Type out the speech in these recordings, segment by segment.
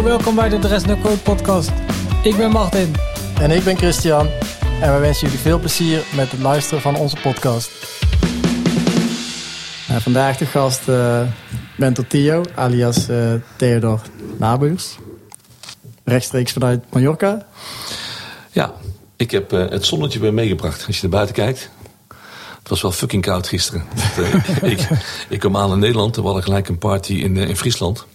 Hallo, welkom bij de Dress No Code podcast. Ik ben Martin. En ik ben Christian. En we wensen jullie veel plezier met het luisteren van onze podcast. Nou, vandaag de gast uh, Bento Tio, alias uh, Theodor Nabuurs. Rechtstreeks vanuit Mallorca. Ja, ik heb uh, het zonnetje weer meegebracht. Als je naar buiten kijkt. Het was wel fucking koud gisteren. ik, ik kwam aan in Nederland. Er was gelijk een party in, in Friesland.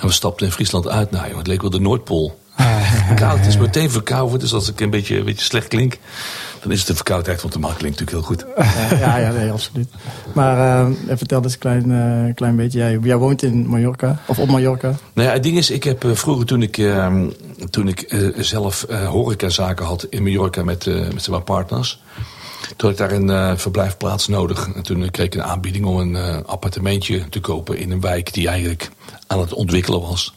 En we stapten in Friesland uit. Nou joh, het leek wel de Noordpool. Koud, het is meteen verkouden. Dus als ik een beetje, een beetje slecht klink, dan is het de verkoudheid. Want de maag klinkt natuurlijk heel goed. ja, ja, nee, absoluut. Maar uh, vertel eens een klein, uh, klein beetje. Jij, jij, woont in Mallorca, of op Mallorca? Nou ja, het ding is, ik heb uh, vroeger toen ik, ehm, toen ik zelf horecazaken had in Mallorca met, met zijn partners... Toen had ik daar een verblijfplaats nodig. En toen kreeg ik een aanbieding om een appartementje te kopen in een wijk die eigenlijk aan het ontwikkelen was.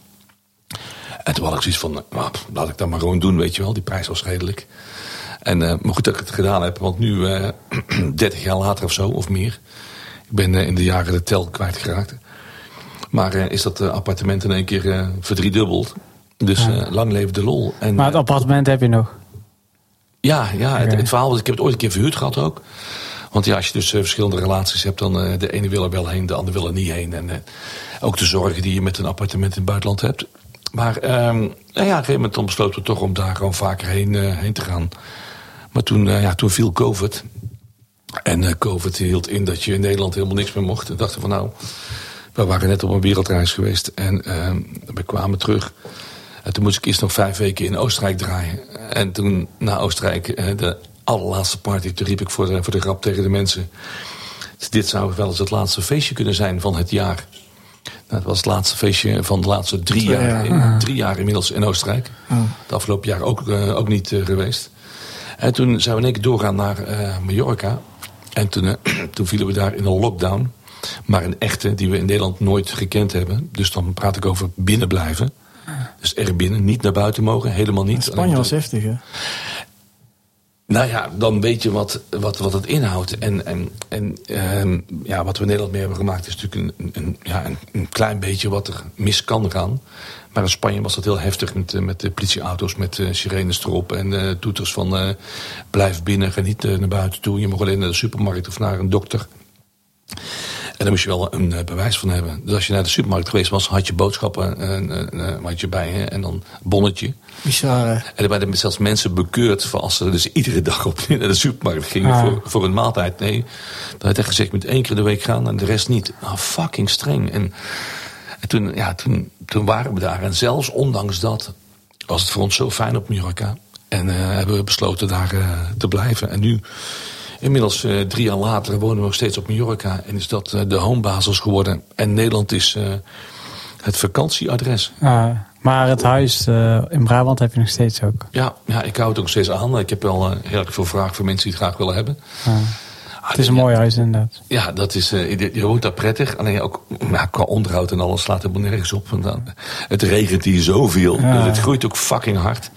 En toen had ik zoiets van, nou, laat ik dat maar gewoon doen, weet je wel. Die prijs was redelijk. En uh, maar goed dat ik het gedaan heb, want nu, uh, 30 jaar later of zo, of meer. Ik ben uh, in de jaren de tel kwijtgeraakt. Maar is dat appartement in één keer verdriedubbeld. Dus ja. lang leven de lol. En, maar het appartement heb je nog? Ja, ja het, het, verhaal was, ik heb het ooit een keer verhuurd gehad ook. Want ja, als je dus verschillende relaties hebt, dan de ene wil er wel heen, de ander wil er niet heen. En ook de zorgen die je met een appartement in het buitenland hebt. Maar um, nou ja, op een gegeven moment besloten we toch om daar gewoon vaker heen, uh, heen te gaan. Maar toen, uh, ja, toen viel COVID. En uh, COVID hield in dat je in Nederland helemaal niks meer mocht. En dachten van nou, we waren net op een wereldreis geweest. En ehm, we kwamen terug. En toen moest ik eerst nog vijf weken in Oostenrijk draaien. En toen na Oostenrijk, de allerlaatste party, toen riep ik voor de, voor de grap tegen de mensen. Dit zou wel eens het laatste feestje kunnen zijn van het jaar. Dat was het laatste feestje van de laatste drie jaar. jaar. Drie jaar inmiddels in Oostenrijk. Het afgelopen jaar ook, uh, ook niet uh, geweest. En toen zijn we in één keer doorgaan naar uh, Mallorca. En toen, toen vielen we daar in een lockdown. Maar een echte die we in Nederland nooit gekend hebben. Dus dan praat ik over binnenblijven. Dus er binnen, niet naar buiten mogen, helemaal niet. Spanje was heftig hè? Nou ja, dan weet je wat, wat, wat het inhoudt. En, en, en uh, ja, wat we in Nederland mee hebben gemaakt is natuurlijk een, een, ja, een, klein beetje wat er mis kan gaan. Maar in Spanje was dat heel heftig met, met de politieauto's, met uh, sirenes erop en uh, toeters van blijf binnen, ga niet naar buiten toe. Je mag alleen naar de supermarkt of naar een dokter. En daar moest je wel een uh, bewijs van hebben. Dus als je naar de supermarkt geweest was, had je boodschappen uh, uh, had je bij hè, en dan bonnetje. Bizar. En er werden zelfs mensen bekeurd voor als ze dus iedere dag op naar de supermarkt gingen ah. voor, voor een maaltijd. Nee, dat had echt gezegd, met één keer de week gaan en de rest niet. Nou, fucking streng. En, en toen, ja, toen, toen waren we daar. En zelfs ondanks dat was het voor ons zo fijn op Mallorca. En hebben we besloten daar te blijven. En nu Inmiddels uh, drie jaar later wonen we nog steeds op Mallorca. En is dat uh, de homebasis geworden. En Nederland is uh, het vakantieadres. Maar het huis in Brabant heb je nog steeds ook? Ja, ja ik hou het ook nog steeds aan. Ik heb wel heel veel vragen voor mensen die het graag willen hebben. Ah. Het is een mooi huis inderdaad. Ja, dat is, je, je woont daar prettig. Alleen ook ja, qua onderhoud en alles slaat helemaal nergens op. Want dan, het regent hier zoveel. Ja. Dus het groeit ook fucking hard.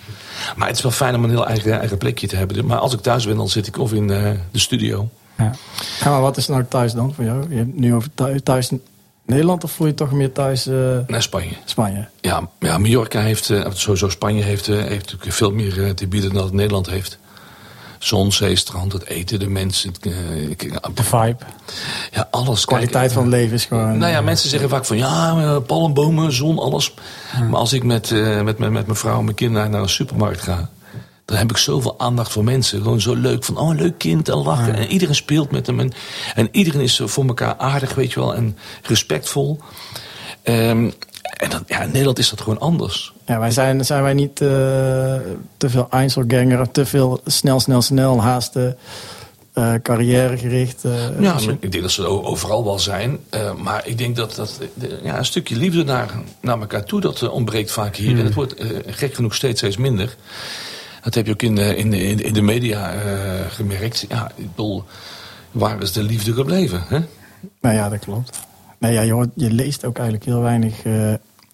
Maar het is wel fijn om een heel eigen, eigen plekje te hebben. Maar als ik thuis ben, dan zit ik of in uh, de studio. Ja. ja. maar wat is nou thuis dan voor jou? Je hebt nu over thuis, thuis Nederland of voel je toch meer thuis? Uh... Naar Spanje. Spanje. Ja, ja Mallorca heeft, uh, sowieso Spanje heeft, uh, heeft natuurlijk veel meer te bieden dan het Nederland heeft. Zon, zee, strand, het eten, de mensen. de vibe. Ja, alles. De kwaliteit van het leven is gewoon... Nou ja, mensen zeggen vaak van ja, palmbomen, zon, alles. Maar als ik met, met, met, met mijn vrouw en mijn kinderen naar een supermarkt ga... dan heb ik zoveel aandacht voor mensen. Gewoon zo leuk van, oh, leuk kind en lachen. En iedereen speelt met hem. En, en iedereen is voor elkaar aardig, weet je wel. En respectvol. Um, en ja, in Nederland is dat gewoon anders. Ja, wij zijn, zijn wij niet uh, te veel Einzelganger, te veel snel, snel, snel haasten. Uh, carrièregericht. Uh, ja, ik denk dat ze overal wel zijn. Maar ik denk dat, dat ja, een stukje liefde naar, naar elkaar toe, dat ontbreekt vaak hier. Hmm. En het wordt gek genoeg steeds, steeds minder. Dat heb je ook in, in, in, in de media gemerkt. Ja, ik bedoel, waar is de liefde gebleven? Hè? Nou ja, dat klopt. Nee, ja, je, hoort, je leest ook eigenlijk heel weinig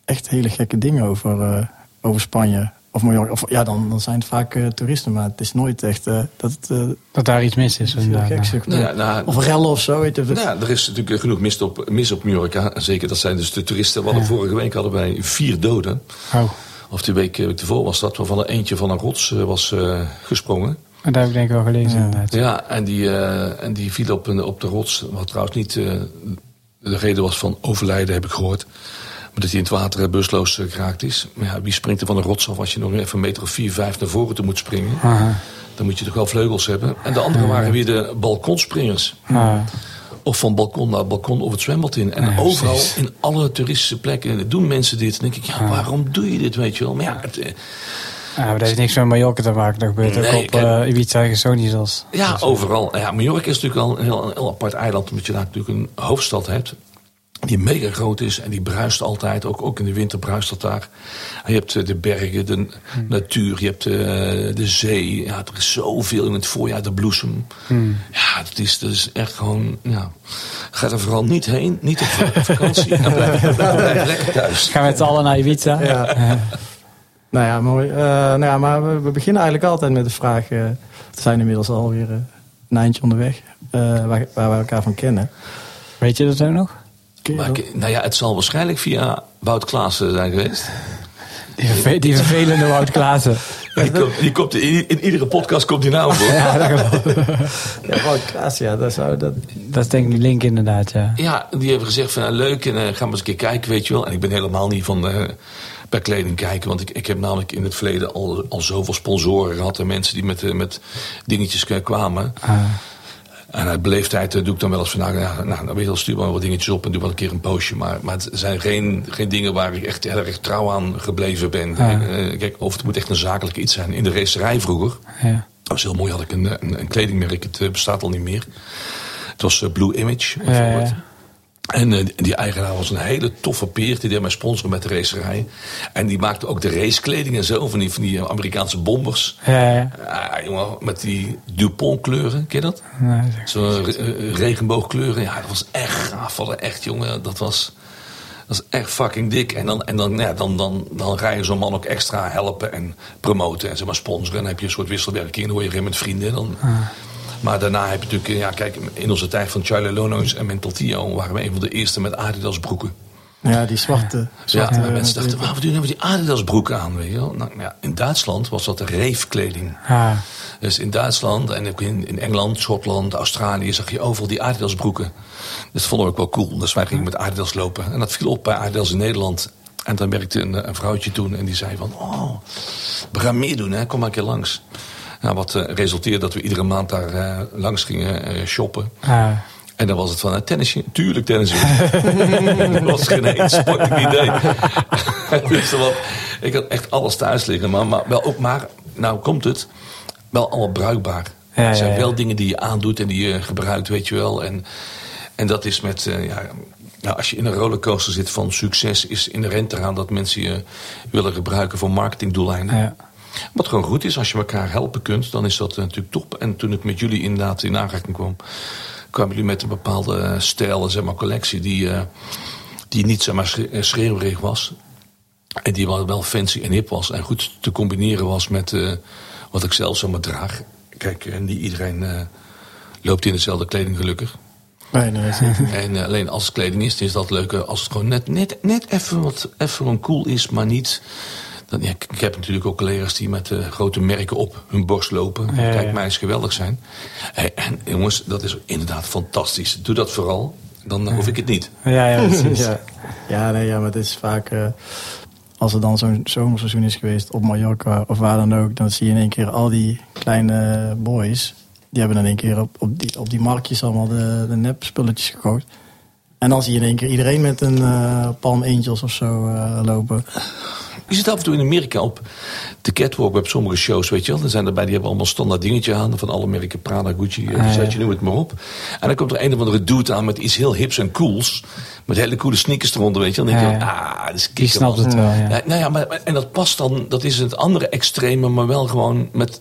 echt hele gekke dingen over, over Spanje. of Mallorca. Of, ja, dan, dan zijn het vaak eh, toeristen, maar het is nooit echt eh, dat het eh, Dat daar iets mis is. inderdaad. geks. Nou ja, nou, of rellen of zo, weet je. Nou ja, er is natuurlijk genoeg mis op, mis op Mallorca. Zeker, dat zijn dus de toeristen. We hadden Vorige week hadden wij vier doden. Oh, Of die week, week ervoor was dat, waarvan er eentje van een rots eh, was eh, gesprongen. dat heb ik denk ik wel gelezen Ja. inderdaad. Ja, en die, eh, en die viel op, een, op de rots. Wat trouwens niet eh, de reden was van overlijden, heb ik gehoord. Maar dat hij in het water eh, bewusteloos eh, geraakt is. Maar ja, wie springt er van een rots af als je nog even een meter of vier, vijf naar voren toe moet springen? Aha. Dan moet je toch wel vleugels hebben. En de andere waren weer de balkonspringers. Of van balkon naar balkon of het zwembad in. En Ja, overal, precies. in alle toeristische plekken, doen mensen dit. Dan denk ik, ja, waarom doe je dit, weet je wel? Maar ja, het, eh, ja, maar dat heeft niks met Mallorca te maken. Dat gebeurt ook Nee, op kijk- eh Ibiza en ja overal. Ja, Mallorca is natuurlijk al een heel, een heel apart eiland. Omdat je daar natuurlijk een hoofdstad hebt. Die mega groot is en die bruist altijd. Ook, ook in de winter bruist dat daar. En je hebt eh, de bergen, de natuur, je hebt eh, de zee. Ja, er is zoveel in het voorjaar, de bloesem. Ja, dat is, dat is echt gewoon... Ja. Ga er vooral niet heen, niet op vakantie. en blijf, blijf lekker thuis. Gaan we met z'n allen naar Ibiza? Ja. Nou ja, mooi. Eh, nou ja, maar we, we beginnen eigenlijk altijd met de vraag... eh, we zijn inmiddels alweer eh, een eindje onderweg... eh, waar, waar we elkaar van kennen. Weet je dat ook nog? Maar nou ja, het zal waarschijnlijk via Wout Klaassen zijn geweest. Die, verve- die vervelende Wout Klaassen. Die komt, die komt in, in iedere podcast komt die nou voor. Ja, dat. Ja, Wout Klaas, ja, dat zou... Dat, Dat is denk ik die link inderdaad, ja. Ja, die hebben gezegd van nou, leuk en eh, ga maar eens een keer kijken, weet je wel. En ik ben helemaal niet van eh bij kleding kijken. Want ik, ik heb namelijk in het verleden al, al zoveel sponsoren gehad. En mensen die met, eh, met dingetjes kwamen. Ah, En uit beleefdheid eh, doe ik dan wel eens van, nou, ja, nou dan weet je wel, stuur maar wat dingetjes op en doe wel een keer een postje. Maar, maar het zijn geen, geen dingen waar ik echt heel erg trouw aan gebleven ben. Ah. Eh, kijk, of het moet echt een zakelijk iets zijn. In de racerij vroeger, ja. dat was heel mooi, had ik een, een, een kledingmerk. Het bestaat al niet meer. Het was Blue Image, ja. En eh, die eigenaar was een hele toffe peer. Die deed mij sponsoren met de racerij. En die maakte ook de racekleding en zo. Van die, van die eh, Amerikaanse bombers. Ja, ja. Ah, jongen, met die Dupont kleuren. Ken je dat? Zeg. Zo'n re- eh, regenboogkleuren. Ja, dat was echt gaaf. Echt, jongen. Dat was, dat was echt fucking dik. En dan, en dan, ja, dan, dan, dan ga je zo'n man ook extra helpen en promoten. En zeg maar sponsoren. En dan heb je een soort wisselwerking. En dan word je met vrienden. Dan, Maar daarna heb je natuurlijk... eh, Ja, kijk, in onze tijd van Charlie Lono's en Mental Tio... waren we een van de eerste met Adidas broeken. ja, die zwarte... Ja, zwarte en mensen dachten, waarom doen we die Adidas broeken aan? Weet je wel? Nou, ja, in Duitsland was dat de reefkleding. Ah, Dus in Duitsland en ook in, in Engeland, Schotland, Australië zag je overal die Adidas broeken. Dat vonden we ook wel cool. Dus wij gingen met Adidas lopen. En dat viel op bij Adidas in Nederland. En dan werkte een, een vrouwtje toen en die zei van... Oh, we gaan meer doen, hè? kom maar een keer langs. Nou, wat eh, resulteerde dat we iedere maand daar eh, langs gingen eh, shoppen. ah. En dan was het van, tennisje? Tuurlijk tennisje. dat was geen eens idee. dus ik had echt alles thuis liggen. Maar, maar, wel ook maar, nou komt het, wel allemaal bruikbaar. Ja, Het zijn ja, ja. wel dingen die je aandoet en die je gebruikt, weet je wel. En, en dat is met, ja, nou, als je in een rollercoaster zit van succes... is inherent eraan dat mensen je willen gebruiken voor marketingdoeleinden. Wat gewoon goed is, als je elkaar helpen kunt, dan is dat natuurlijk top. En toen ik met jullie inderdaad in aanraking kwam, kwamen jullie met een bepaalde stijl, zeg maar, collectie die, eh, die niet zeg maar, eh, schreeuwerig was. En die wel, wel fancy en hip was en goed te combineren was met eh, wat ik zelf zomaar draag. Kijk, niet iedereen loopt in dezelfde kleding gelukkig. Zeker. En alleen als het kleding is, dan is dat leuker als het gewoon net, net, net even wat even een cool is, maar niet. Dan, ja, ik, heb natuurlijk ook collega's die met eh, grote merken op hun borst lopen. Ja, ja. Kijk, mij is geweldig zijn. Hey, en jongens, dat is inderdaad fantastisch. Doe dat vooral, dan hoef ik het niet. Ja, ja, precies. ja. Ja, nee, ja, maar het is vaak... eh, als er dan zo'n zomerseizoen is geweest op Mallorca of waar dan ook... dan zie je in één keer al die kleine boys... die hebben in één keer op, op, die, op die marktjes allemaal de, de nep spulletjes gegooid. En dan zie je in één keer iedereen met een eh Palm Angels of zo eh, lopen. Je zit af en toe in Amerika op de catwalk bij sommige shows, weet je wel. Er zijn erbij, die hebben allemaal standaard dingetje aan. Van alle merken, Prada, Gucci, Ah, uh, ja. je noem het maar op. En dan komt er een of andere dude aan met iets heel hips en cools. Met hele coole sneakers eronder, weet je wel. Dan denk je, ah, dat is Die snapt het wel, ja. Ja, nou ja, maar, en dat past dan, dat is het andere extreme, maar wel gewoon met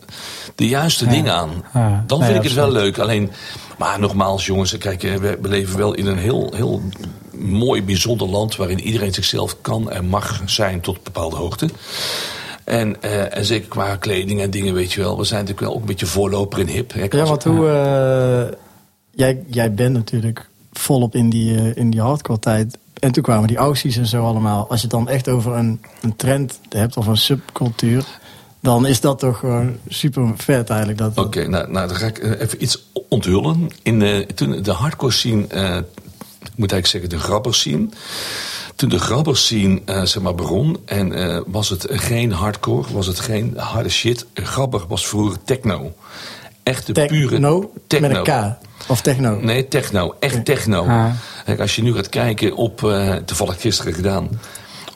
de juiste dingen aan. Ja. Dan Nee, vind ik het wel leuk. Alleen, maar nogmaals, jongens, kijk, eh, we, we leven wel in een heel, heel mooi, bijzonder land waarin iedereen zichzelf kan en mag zijn tot een bepaalde hoogte. En, eh, en zeker qua kleding en dingen, weet je wel. We zijn natuurlijk wel ook een beetje voorloper in hip. hè. Ja, want hoe... eh, jij, jij bent natuurlijk volop in die, eh, in die hardcore tijd. En toen kwamen die aucties en zo allemaal. Als je het dan echt over een, een trend hebt of een subcultuur... dan is dat toch gewoon super vet eigenlijk. Dat, Oké, nou, nou dan ga ik even iets onthullen. In de, toen de hardcore scene, moet eigenlijk zeggen de grabber scene. Toen de grabber scene eh, zeg maar begon en eh, was het geen hardcore, was het geen harde shit. Grabber was vroeger techno. Echte pure Techno, met een K. Of techno. Nee, techno. Echt techno. Ah. Kijk, als je nu gaat kijken op, eh, toevallig gisteren gedaan,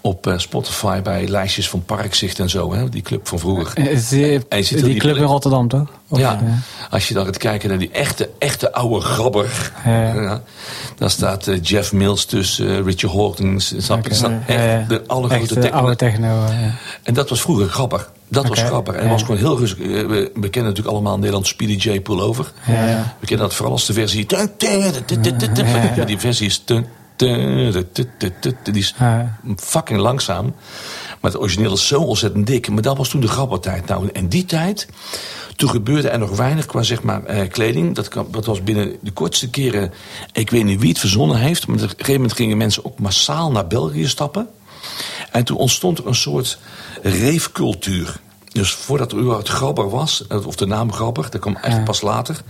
op eh, Spotify bij lijstjes van Parkzicht en zo, hè, die club van vroeger. Eh, is die, die club in Rotterdam, toch? Of, ja, eh, als je dan gaat kijken naar die echte, echte oude grabber. Ja. Ja. Dan staat eh, Jeff Mills tussen, eh, Richard Hawkins. Snap je? echt de eh, techno. oude techno. eh. En dat was vroeger grabber. Dat was grabber. En Ja. was gewoon heel rustig. Eh, We, kennen natuurlijk allemaal Nederland Speedy J Pullover. Ja, ja. We kennen dat vooral als de versie. Die versie is. Die is fucking langzaam. Maar het origineel is zo ontzettend dik. Maar dat was toen de grabbertijd. Nou, en die tijd. Toen gebeurde er nog weinig qua zeg maar, eh, kleding. Dat, was binnen de kortste keren. Ik weet niet wie het verzonnen heeft. Maar op een gegeven moment gingen mensen ook massaal naar België stappen. En toen ontstond er een soort reefcultuur. Dus voordat er überhaupt Grabber was, of de naam Grabber, dat kwam echt Ja. pas later.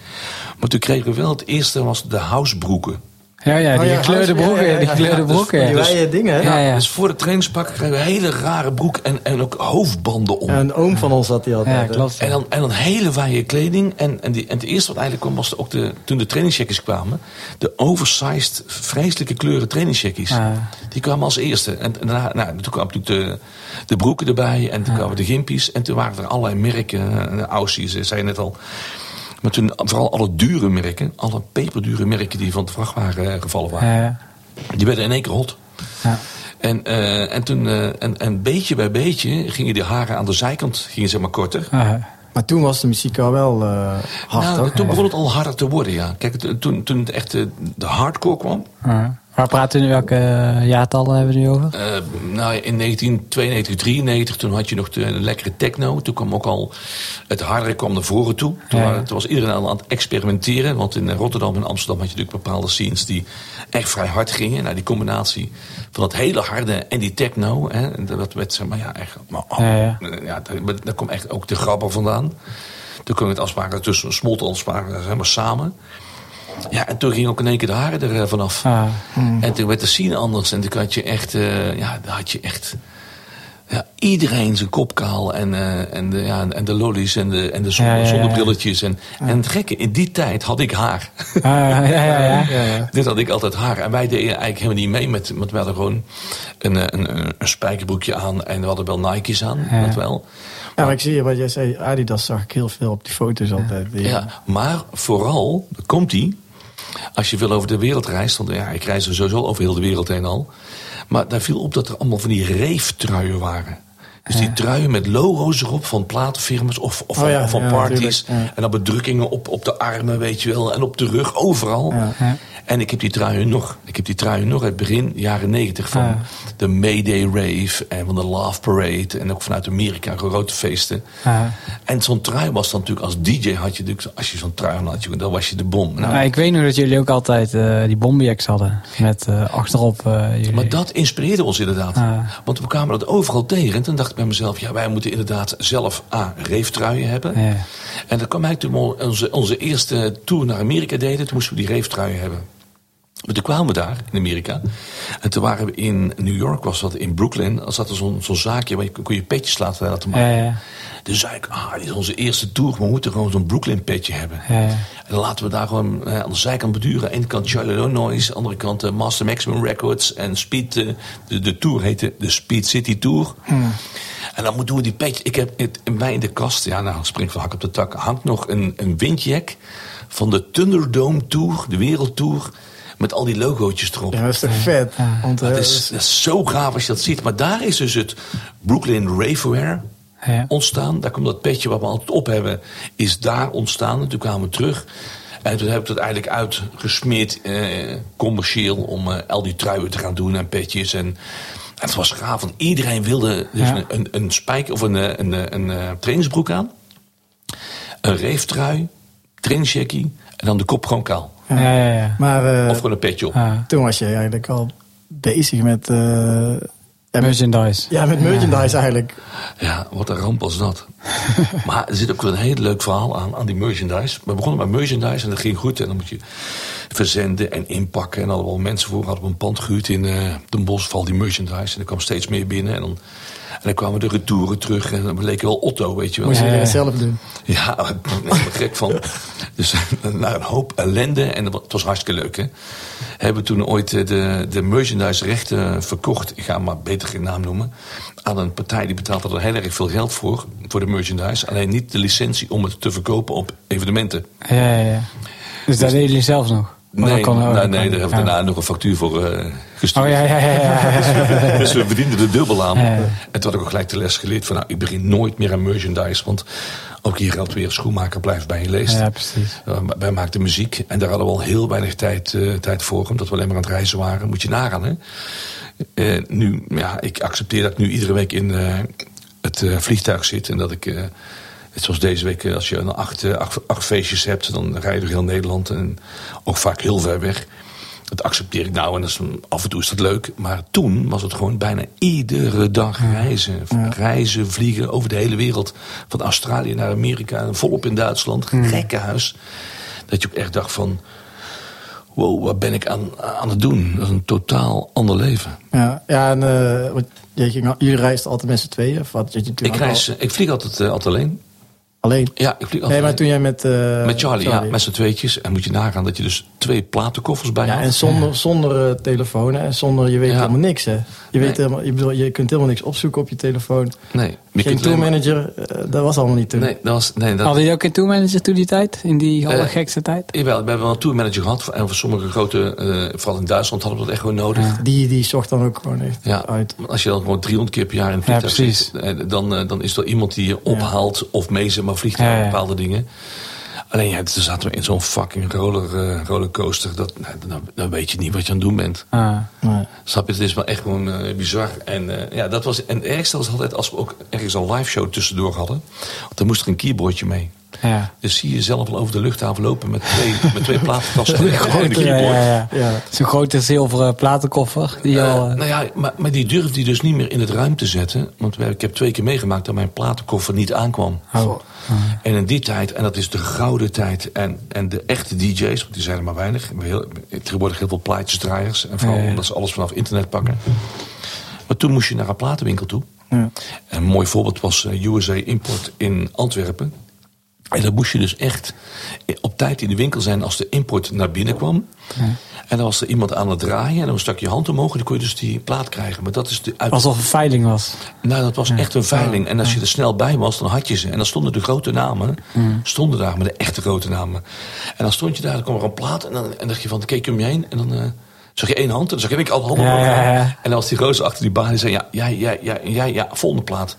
Maar toen kregen we wel het eerste, was de housebroeken. Ja, ja, die Oh ja, gekleurde broeken. ja, ja, Die gekleurde Dus- broeken. Die dingen? Ja, ja. Dus voor de trainingspak kregen we een hele rare broek en, en ook hoofdbanden om. Ja, een oom van ons had die altijd. Klopt. En dan, en dan hele wijde kleding. En, en, die, en het eerste wat eigenlijk kwam was ook de, toen de trainingscheckies kwamen. De oversized, vreselijke kleuren trainingscheckies. Ja. Die kwamen als eerste. En, en daarna, nou, toen kwamen natuurlijk de, de broeken erbij. En toen kwamen de gimpies. En toen waren er allerlei merken. En de Aussies, zei je net al. Maar toen vooral alle dure merken. Alle peperdure merken die van de vrachtwagen eh, gevallen waren. Ja, ja. Die werden in één keer hot. Ja. En, eh, en toen, eh, en, en beetje bij beetje gingen die haren aan de zijkant gingen zeg maar korter. Maar toen was de muziek al wel eh, hard, nou, toen begon het al harder te worden, ja. Kijk, het- toen, toen het echt de hardcore kwam. Waar praten we nu? Welke eh, jaartallen hebben we nu over? eh, nou, in 1992, 93, toen had je nog de lekkere techno. Toen kwam ook al het hardere kwam naar voren toe. Toen, Ja. waren- toen was iedereen al aan het experimenteren. Want in Rotterdam en Amsterdam had je natuurlijk bepaalde scenes die echt vrij hard gingen. Nou, die combinatie van dat hele harde en die techno. Hè, en dat werd zeg maar, ja, echt... Maar, oh, Ja, ja. ja, daar, daar kwam echt ook de grabber vandaan. Toen kwam het ware tussen smolt ware zeg maar, samen. Ja, en toen ging ook in één keer de haren er eh, vanaf. Ah. En toen werd de scene anders. En toen had je echt, eh, ja, had je echt ja, iedereen zijn kop kaal. En, eh, en, de, ja, en de lollies en de, en de zon, Ja, ja, ja, ja. zonnebrilletjes. En, en het gekke, in die tijd had ik haar. Ah, ja, ja, ja. Ja, ja. Dit had ik altijd haar. En wij deden eigenlijk helemaal niet mee met. Want we hadden gewoon een, een, een, een spijkerbroekje aan. En we hadden wel Nike's aan. Ja. Dat wel. Ja, maar ik zie wat jij zei, Adidas zag ik heel veel op die foto's altijd. Ja, maar vooral, komt die. Als je veel over de wereld reist, want ja, ik reis er sowieso over heel de wereld heen al. Maar daar viel op dat er allemaal van die reeftruien waren. Dus die truien met logo's erop van platenfirma's of, of, Oh ja, of van ja, parties. ja. En dan bedrukkingen op, op de armen, weet je wel. En op de rug, overal. En ik heb die truien nog. Ik heb die truien nog uit begin jaren negentig van Ja. de Mayday Rave en van de Love Parade. En ook vanuit Amerika grote feesten. Ah. En zo'n trui was dan natuurlijk als DJ had je natuurlijk, als je zo'n trui had, dan was je de bom. Nou, Nou, ik weet nog dat jullie ook altijd eh, die bombieks hadden. Met eh, achterop eh, jullie... Maar dat inspireerde ons inderdaad. Ah. Want we kwamen dat overal tegen. En toen dacht ik bij mezelf, ja, wij moeten inderdaad zelf A, reeftruien hebben. En dat kwam eigenlijk toen we onze, onze eerste tour naar Amerika deden. Toen moesten we die reeftruien hebben. Maar toen kwamen we daar, in Amerika. En toen waren we in New York, was dat in Brooklyn. Dan zat er zo'n zo'n zaakje waar je kon je petjes laten, laten maken. Ja, ja. Dus zei ik, ah, dit is onze eerste tour. We moeten gewoon zo'n Brooklyn petje hebben. Ja. En dan laten we daar gewoon eh, aan de zijkant beduren. Aan de ene kant Charlie Illinois, aan de andere kant eh, Master Maximum Records. En Speed, eh, de, de tour heette de Speed City Tour. En dan moeten we die petje... Ik heb het in mij in de kast, ja nou, spring van hak op de tak... hangt nog een, een windjack van de Thunderdome Tour, de Wereldtour... met al die logootjes erop. Ja, dat is toch vet? Want, eh, Dat is, dat is zo gaaf als je dat ziet. Maar daar is dus het Brooklyn Ravewear Ja. ontstaan. Daar komt dat petje wat we altijd op hebben, is daar ontstaan. En toen kwamen we terug. En toen heb ik dat eigenlijk uitgesmeerd, eh, commercieel, om eh, al die truien te gaan doen en petjes. En het was gaaf, want iedereen wilde dus Ja. een, een, een spijker of een, eh, een, een, een, eh, trainingsbroek aan. Een reeftrui, trainingsjackie en dan de kop gewoon kaal. Ja, ja, ja. Maar eh, Of gewoon een petje op. Ja. toen was je eigenlijk al bezig met... eh, ja, met, Merchandise. ja, met merchandise eigenlijk. Ja, wat een ramp was dat. maar er zit ook wel een heel leuk verhaal aan, aan die merchandise. We begonnen met merchandise en dat ging goed. En dan moet je verzenden en inpakken. En allemaal mensen voor hadden we een pand gehuurd in eh Den Bosch, die merchandise. En er kwam steeds meer binnen. En dan, en dan kwamen de retouren terug. En we leken wel Otto, weet je wel. Moest je ja. zelf doen. Ja, daar ben ik gek van. Dus na een hoop ellende, en het was hartstikke leuk, hè. Hebben we toen ooit eh, de, de merchandise rechten verkocht. Ik ga hem maar beter geen naam noemen. Aan een partij die betaalde er heel erg veel geld voor. Voor de merchandise. Alleen niet de licentie om het te verkopen op evenementen. Ja, ja, ja. Dus daar deden jullie zelf nog? Maar Nee, nee, daar hebben we Ja. daarna nog een factuur voor eh, gestuurd. Oh ja, ja, ja. ja. Dus we verdienden er dubbel aan. En toen had ik ook gelijk de les geleerd van... nou, ik begin nooit meer aan merchandise. Want ook hier geldt weer... schoenmaker blijft bij je leest. Ja, precies. Uh, wij maakten muziek en daar hadden we al heel weinig tijd, eh, tijd voor, omdat we alleen maar aan het reizen waren. Moet je nagaan, hè? Nu, ja, ik accepteer dat ik nu iedere week in het vliegtuig zit en dat ik, net zoals deze week, eh, als je een acht, eh, acht, acht feestjes hebt, dan rij je door heel Nederland en ook vaak heel ver weg. Dat accepteer ik nou en dat is, af en toe is dat leuk. Maar toen was het gewoon bijna iedere dag reizen. Reizen, vliegen over de hele wereld. Van Australië naar Amerika volop in Duitsland. Gekkenhuis. Dat je ook echt dacht van... Wow, wat ben ik aan, aan het doen? Dat is een totaal ander leven. Ja, ja en eh, je jullie reisden altijd met z'n tweeën? Of wat? Je, je toen Ik, reis, al- ik vlieg altijd, altijd alleen. Alleen? Ja, ik vlieg altijd Nee, maar toen jij met... eh, Met Charlie, ja, met z'n tweetjes. En moet je nagaan dat je dus twee platenkoffers bij Ja, had. en zonder, zonder eh, telefoon hè, en zonder, je weet Ja. helemaal niks hè. Je, weet helemaal, je, bedoel, je kunt helemaal niks opzoeken op je telefoon. Nee, Geen kunt alleen maar- tourmanager, eh, dat was allemaal niet toen. Nee, dat was... Nee, dat, Hadden jullie ook een tourmanager toen die tijd? In die Eh, allergekste tijd? Jawel, we hebben wel een tourmanager gehad. En voor sommige grote, eh, vooral in Duitsland, hadden we dat echt gewoon nodig. Ja. Die, die zocht dan ook gewoon echt Ja, uit. als je dan gewoon 300 keer per jaar in een Ja, vliegtuig precies. zit, dan, dan is er iemand die je ophaalt of mee maar vliegt naar Ja, ja. bepaalde dingen. Alleen ja, toen zaten we in zo'n fucking roller, eh, rollercoaster. Dat, nou, dan, dan weet je niet wat je aan het doen bent. Ah. Nee. Snap je? Het is wel echt gewoon eh, bizar. En eh, ja, dat was. En het ergste was altijd als we ook ergens een live show tussendoor hadden. Want dan moest er een keyboardje mee. Ja. Dus zie je zelf al over de luchthaven lopen met twee, met twee platenkasten en een Grote, ja, keyboard. ja, ja. Ja. Zo'n grote zilveren platenkoffer. Die Eh, al, eh, nou ja, maar, maar die durfde hij dus niet meer in het ruim te zetten. Want ik heb twee keer meegemaakt dat mijn platenkoffer niet aankwam. oh. En in die tijd, en dat is de gouden tijd, en, en de echte DJ's, want die zijn er maar weinig. We hebben heel, tegenwoordig heel veel plaatjesdraaiers. En vooral Ja, ja. omdat ze alles vanaf internet pakken. Maar toen moest je naar een platenwinkel toe. Ja. En een mooi voorbeeld was eh, USA Import in Antwerpen. En dan moest je dus echt op tijd in de winkel zijn als de import naar binnen kwam. En dan was er iemand aan het draaien en dan stak je hand omhoog en dan kon je dus die plaat krijgen. Maar dat is de uit... Alsof het veiling was. Nou, dat was echt een veiling. En als je er snel bij was, dan had je ze. En dan stonden de grote namen, stonden daar met de echte grote namen. En dan stond je daar, dan kwam er een plaat en dan en dacht je van, dan keek je om je heen en dan... eh, zag je één hand en dan zag ik al handen Ja, ja. En dan was die roze achter die balie die zei, ja, ja, ja, ja, ja, ja, volgende plaat.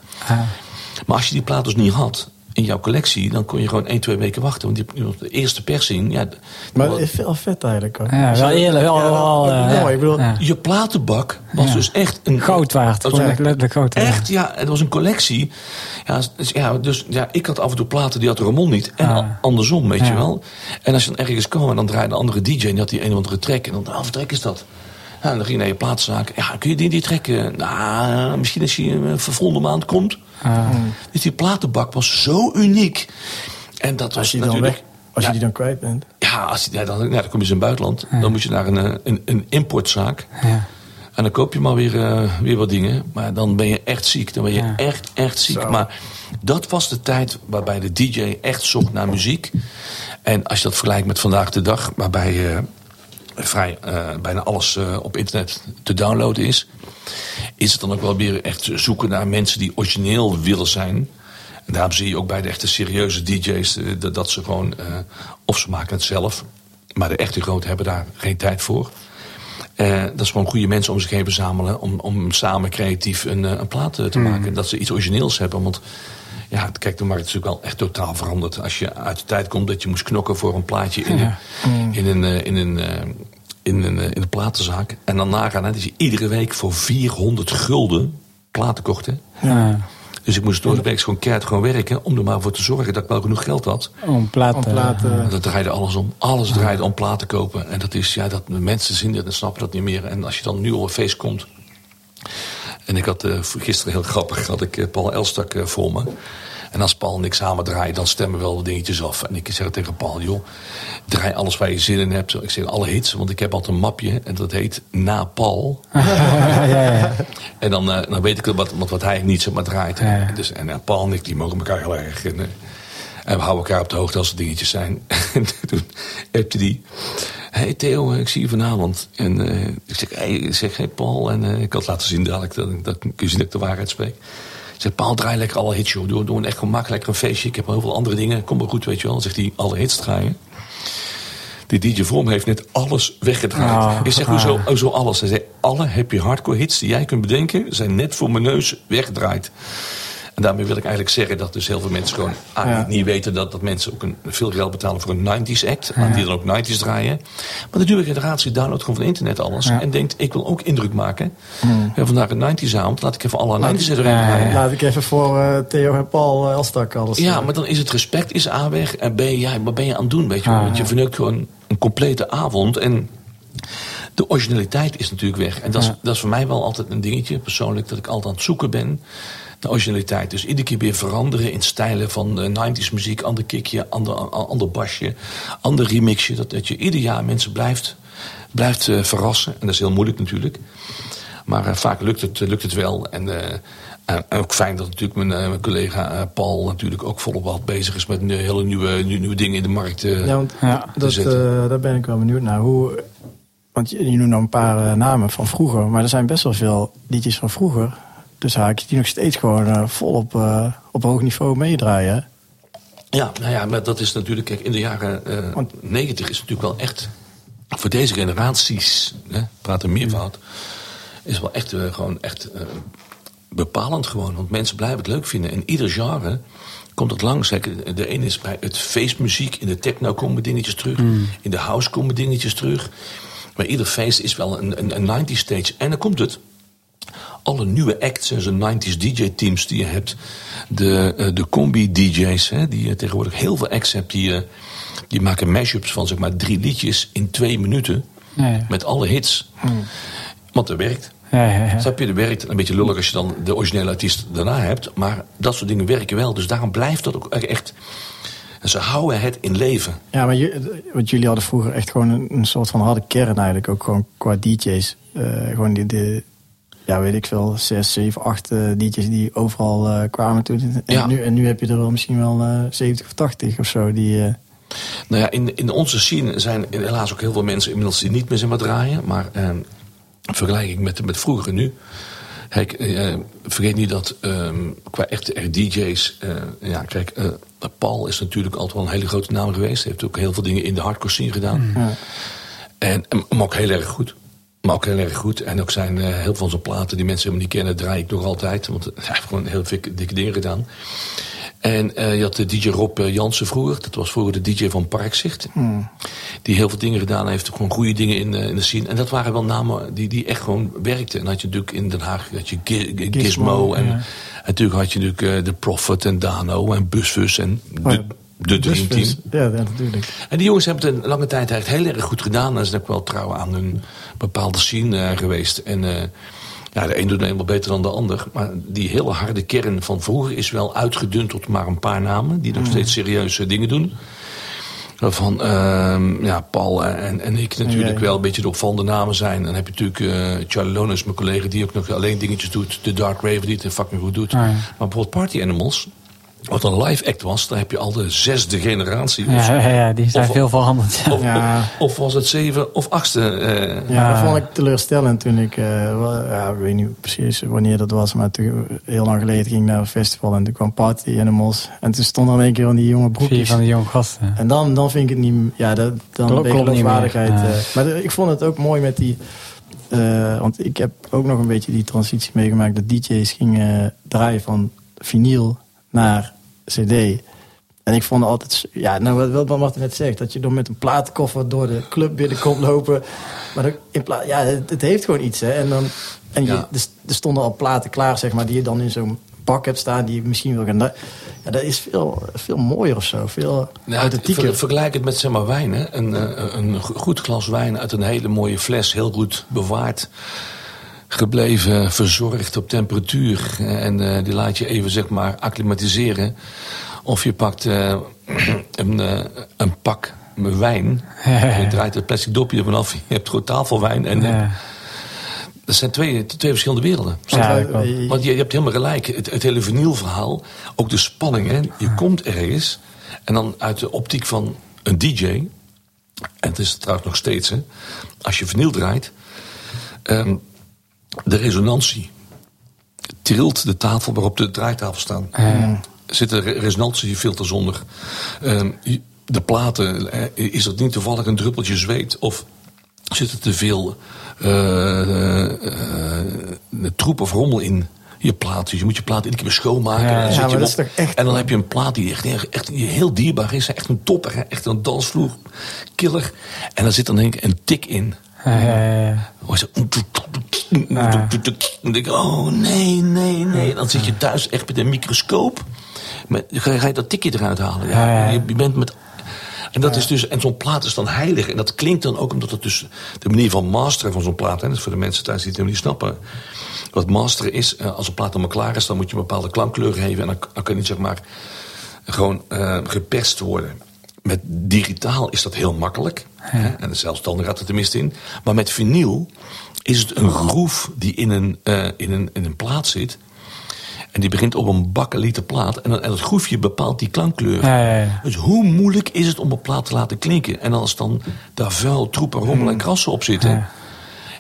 Maar als je die plaat dus niet had in jouw collectie, dan kon je gewoon één, twee weken wachten. Want die, de eerste persing, ja, Maar het is wel vet eigenlijk. Hoor. Ja, wel eerlijk. Wel, Ja, wel, eh, mooi. ja. Ik bedoel, Ja. je platenbak was Ja. dus echt een Goud waard. Dat was Gewoon letterlijk goud waard. Echt, ja, het was een collectie. Ja, dus, ja, dus ja, ik had af en toe platen die had Ramon niet. En Ah. andersom, weet je wel. En als je dan ergens kwam en dan draaide een andere DJ en die had die een of andere track. En dan, ah, wat track is dat? Ja, en dan ging je naar je platenzaak. Ja, kun je die, die trekken? Nou, misschien als je een volgende maand komt. Ah. Dus die platenbak was zo uniek. En dat was als je, die dan natuurlijk... weg, als ja, je die dan kwijt bent. ja, als, ja, dan, ja, dan kom je in het buitenland. Dan moet je naar een, eh, een, een importzaak. Ja. En dan koop je maar weer, eh, weer wat dingen. Maar dan ben je echt ziek. Dan ben je Ja. echt, echt ziek. Zo. Maar dat was de tijd waarbij de DJ echt zocht naar muziek. En als je dat vergelijkt met vandaag de dag, waarbij eh, vrij eh, bijna alles eh, op internet te downloaden is, is het dan ook wel weer echt zoeken naar mensen die origineel willen zijn. En daarom zie je ook bij de echte serieuze DJ's eh, dat, dat ze gewoon, of ze maken het zelf, maar de echte grote hebben daar geen tijd voor. Dat is gewoon goede mensen om zich heen verzamelen. Om, om samen creatief een, een plaat te maken. Dat ze iets origineels hebben. Want ja, kijk, de markt is natuurlijk wel echt totaal veranderd. Als je uit de tijd komt dat je moest knokken voor een plaatje in, Ja. een, in een, eh, in een, eh, in een, in een platenzaak. En dan nagaan hè, dat je iedere week voor 400 gulden platen kocht. Hè? Ja. Dus ik moest door de week gewoon keihard gewoon werken... om er maar voor te zorgen dat ik wel genoeg geld had. Om platen. Om platen. En dat draaide alles om. Alles draaide om platen kopen. En dat is, ja, dat mensen zien dat en snappen dat niet meer. En als je dan nu op een feest komt... En ik had uh, gisteren heel grappig, had ik uh, Paul Elstak uh, voor me. En als Paul en ik samen draaien, dan stemmen we wel de dingetjes af. En ik zeg tegen Paul, joh, draai alles waar je zin in hebt. Ik zeg alle hits, want ik heb altijd een mapje en dat heet Na Paul. ja, ja, ja. En dan, dan weet ik wat, wat, wat hij niet zeg maar draait. Dus, en Paul en ik, die mogen elkaar heel erg. En, en we houden elkaar op de hoogte als er dingetjes zijn. en toen appte die. hey Theo, ik zie je vanavond. En ik zeg, hey, ik zeg, hey Paul. En ik had laten zien dadelijk, dat, dat, kun je zien dat ik de waarheid spreek. Ik zeg, Paul, draai lekker alle hits, joh. Doe, doe een echt gemakkelijk een feestje. Ik heb heel veel andere dingen. Kom maar goed, weet je wel. Zegt hij, alle hits draaien. Die DJ Vorm heeft net alles weggedraaid. Oh, ik zeg, hoezo, hoezo alles? Hij zei, alle happy hardcore hits die jij kunt bedenken... zijn net voor mijn neus weggedraaid. En daarmee wil ik eigenlijk zeggen dat dus heel veel mensen gewoon ah, Ja. niet weten dat, dat mensen ook een, veel geld betalen voor een 90s act. en Die dan ook 90s draaien. Maar de nieuwe generatie downloadt gewoon van internet alles. Ja. En denkt, ik wil ook indruk maken. We hebben vandaag een 90s avond. Laat ik even alle 90s erin Ja, ja, draaien. Laat ik even voor eh, Theo en Paul uh, Elstak alles. Ja, eh, maar dan is het respect is weg. En B, ja, wat ben je aan het doen, weet je. Ah, Want je ja. verneukt gewoon een complete avond. En de originaliteit is natuurlijk weg. En dat is, Ja. dat is voor mij wel altijd een dingetje, persoonlijk, dat ik altijd aan het zoeken ben. De originaliteit. Dus iedere keer weer veranderen in stijlen van eh, 90s muziek. Ander kickje, ander, ander basje, ander remixje. Dat, dat je ieder jaar mensen blijft, blijft eh, verrassen. En dat is heel moeilijk natuurlijk. Maar eh, vaak lukt het, lukt het wel. En, eh, en ook fijn dat natuurlijk mijn, eh, mijn collega eh, Paul natuurlijk ook volop wat bezig is met een hele nieuwe, nieuwe, dingen in de markt. eh. Ja, want Ja, dat, eh, daar ben ik wel benieuwd naar. Hoe, want je, je noemt nou een paar eh, namen van vroeger, maar er zijn best wel veel liedjes van vroeger. Dus haakjes die nog steeds gewoon eh, vol op, eh, op hoog niveau meedraaien. Ja, nou ja, maar dat is natuurlijk, kijk, in de jaren eh Want- 90 is het natuurlijk wel echt, voor deze generaties, hè, praten meervoud, is wel echt gewoon echt bepalend gewoon. Want mensen blijven het leuk vinden. En ieder genre komt het langs. De ene is bij het feestmuziek, in de techno komen dingetjes terug, in de house komen dingetjes terug. Maar ieder feest is wel een, een, een 90 stage. En dan komt het alle nieuwe acts en zo'n 90s DJ-teams die je hebt. De, eh, de combi-DJ's, hè, die je tegenwoordig heel veel acts hebt. Die, eh, die maken mashups van zeg maar drie liedjes in twee minuten. Met alle hits. Want dat werkt. Ja, ja, ja. Snap je, dat werkt. Een beetje lullig als je dan de originele artiest daarna hebt. Maar dat soort dingen werken wel. Dus daarom blijft dat ook echt... En ze houden het in leven. Ja, maar want jullie hadden vroeger echt gewoon een, een soort van harde kern eigenlijk. Ook gewoon qua DJ's. Eh, gewoon die, de, ja weet ik veel, zes, zeven, acht DJ's die overal eh, kwamen toen. En, Ja. nu, en nu heb je er wel misschien wel eh 70 of 80 of zo. Die, Nou ja, in, in onze scene zijn helaas ook heel veel mensen inmiddels die niet meer zijn wat draaien. Maar eh, vergelijking met, met vroeger en nu. Kijk, eh, vergeet niet dat ehm, qua echte echt DJ's. eh, ja, kijk, eh, Paul is natuurlijk altijd wel een hele grote naam geweest. Hij heeft ook heel veel dingen in de hardcore scene gedaan. ja. En- maar ook heel erg goed. Maar ook heel erg goed. En ook zijn eh, heel veel van zijn platen die mensen helemaal niet kennen, draai ik nog altijd. Want hij heeft gewoon heel veel dikke dingen gedaan. En eh, je had de DJ Rob eh, Jansen vroeger. Dat was vroeger de DJ van Parkzicht. Die heel veel dingen gedaan heeft. Gewoon goede dingen in, eh, in de scene. En dat waren wel namen die, die echt gewoon werkten. En dan had je natuurlijk in Den Haag had je Gi- Gi- Gizmo. Gizmo, en, ja. en natuurlijk had je natuurlijk eh, de Prophet en Dano en Busfus en Oh de, ja. de Dream Team. Dus- ja, ja, natuurlijk. En die jongens hebben het een lange tijd echt heel erg goed gedaan. En ze zijn ook wel trouw aan hun bepaalde scene eh, geweest. En eh, ja, de een doet het eenmaal beter dan de ander. Maar die hele harde kern van vroeger is wel uitgedund tot maar een paar namen. Die nog steeds serieuze dingen doen. Van ehm, ja, Paul en, en ik natuurlijk wel een beetje de opvallende namen zijn. Dan heb je natuurlijk eh, Charlie Lones, mijn collega, die ook nog alleen dingetjes doet. De Dark Raven, die het fucking goed doet. Ah, ja. Maar bijvoorbeeld Party Animals, wat een live act was, daar heb je al de zesde generatie. Ja, Of- ja, ja, die zijn Of- veel veranderd. Of, Ja. of, of was het zeven of achtste? eh, Ja, dat vond ik teleurstellend toen ik, eh, ja, ik weet niet precies wanneer dat was, maar toen, heel lang geleden ging ik naar een festival en toen kwam Party Animals. En toen stonden er in één keer van die jonge Vier broekjes. van die jonge gasten. En dan, dan vind ik het niet, ja, dat, dan Klopt- ben je klopt niet meer. Eh. maar ik vond het ook mooi met die, eh, want ik heb ook nog een beetje die transitie meegemaakt dat DJ's gingen draaien van vinyl naar CD. En ik vond altijd, ja, nou wat, wat Martin net zegt, dat je dan met een platenkoffer door de club binnenkomt lopen. Maar in ja, het, het heeft gewoon iets, hè. En, dan, en je, Ja. er, er stonden al platen klaar, zeg maar, die je dan in zo'n bak hebt staan, die je misschien wil gaan. du- Ja, dat is veel, veel mooier of zo, veel Nou, authentieker. ver- vergelijk het met zeg maar, wijn. Hè? Een, eh, een go- goed glas wijn uit een hele mooie fles, heel goed bewaard. Gebleven, verzorgd op temperatuur. eh, En eh, die laat je even zeg maar acclimatiseren. Of je pakt eh, een, eh, een pak met wijn. Je draait het plastic dopje ervan af. Je hebt gewoon tafelwijn. En Ja. dat zijn twee, twee verschillende werelden. Ja, Want je, je hebt helemaal gelijk. Het, het hele vinylverhaal, ook de spanning. Hè? Je komt ergens en dan uit de optiek van een DJ. En het is trouwens nog steeds, hè, als je vinyl draait, ehm, de resonantie trilt de tafel waarop de draaitafel staan. Zit een re- resonantiefilters onder. Ehm, de platen, eh, is er niet toevallig een druppeltje zweet of zit er te veel eh, eh, troep of rommel in je plaat. Dus je moet je plaat iedere keer schoonmaken. Ja, en, dan ja, je dat op. echt- en dan heb je een plaat die echt, echt heel dierbaar is. Echt een topper, echt een dansvloer killer. En daar zit dan denk ik een tik in. Ja, ja, Dan denk ik, oh nee, nee, nee. Dan zit je thuis echt met een microscoop. Met, ga, je, dat tikje eruit halen. Ja, ja. Je, je bent met... En, dat is dus, en zo'n plaat is dan heilig. En dat klinkt dan ook omdat het dus de manier van masteren van zo'n plaat. Hè, dat is voor de mensen thuis die het helemaal niet snappen. Wat masteren is, eh, als een plaat helemaal klaar is, dan moet je een bepaalde klankkleur geven. En dan, kan niet zeg maar gewoon eh, geperst worden. Met digitaal is dat heel makkelijk. Hè? En zelfs dan gaat het er mist in. Maar met vinyl is het een groef die in een, eh, in een, in een plaat zit. En die begint op een bakkeliete plaat. En, dan- en dat groefje bepaalt die klankkleur. Ja, ja, ja. Dus hoe moeilijk is het om een plaat te laten klinken? En als dan daar vuil, troep en rommel en krassen op zitten.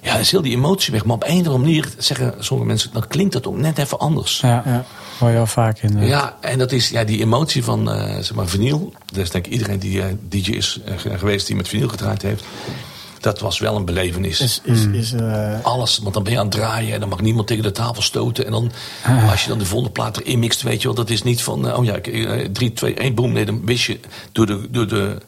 Ja. Dan is heel die emotie weg. Maar op een of andere manier zeggen sommige mensen... dan klinkt dat ook net even anders. Ja, Ja. hoor je wel vaak in. eh. Ja, en dat is ja, die emotie van eh zeg maar vinyl. Dat is denk ik iedereen die eh, DJ is eh, ge- geweest die met vinyl gedraaid heeft. Dat was wel een belevenis. Is, is, is, eh, Alles, want dan ben je aan het draaien en dan mag niemand tegen de tafel stoten. En dan, als je dan de volgende plaat erin mixt, weet je wel, dat is niet van, oh ja, 3, 2, 1, boom. Nee, dan wist je door de, door de,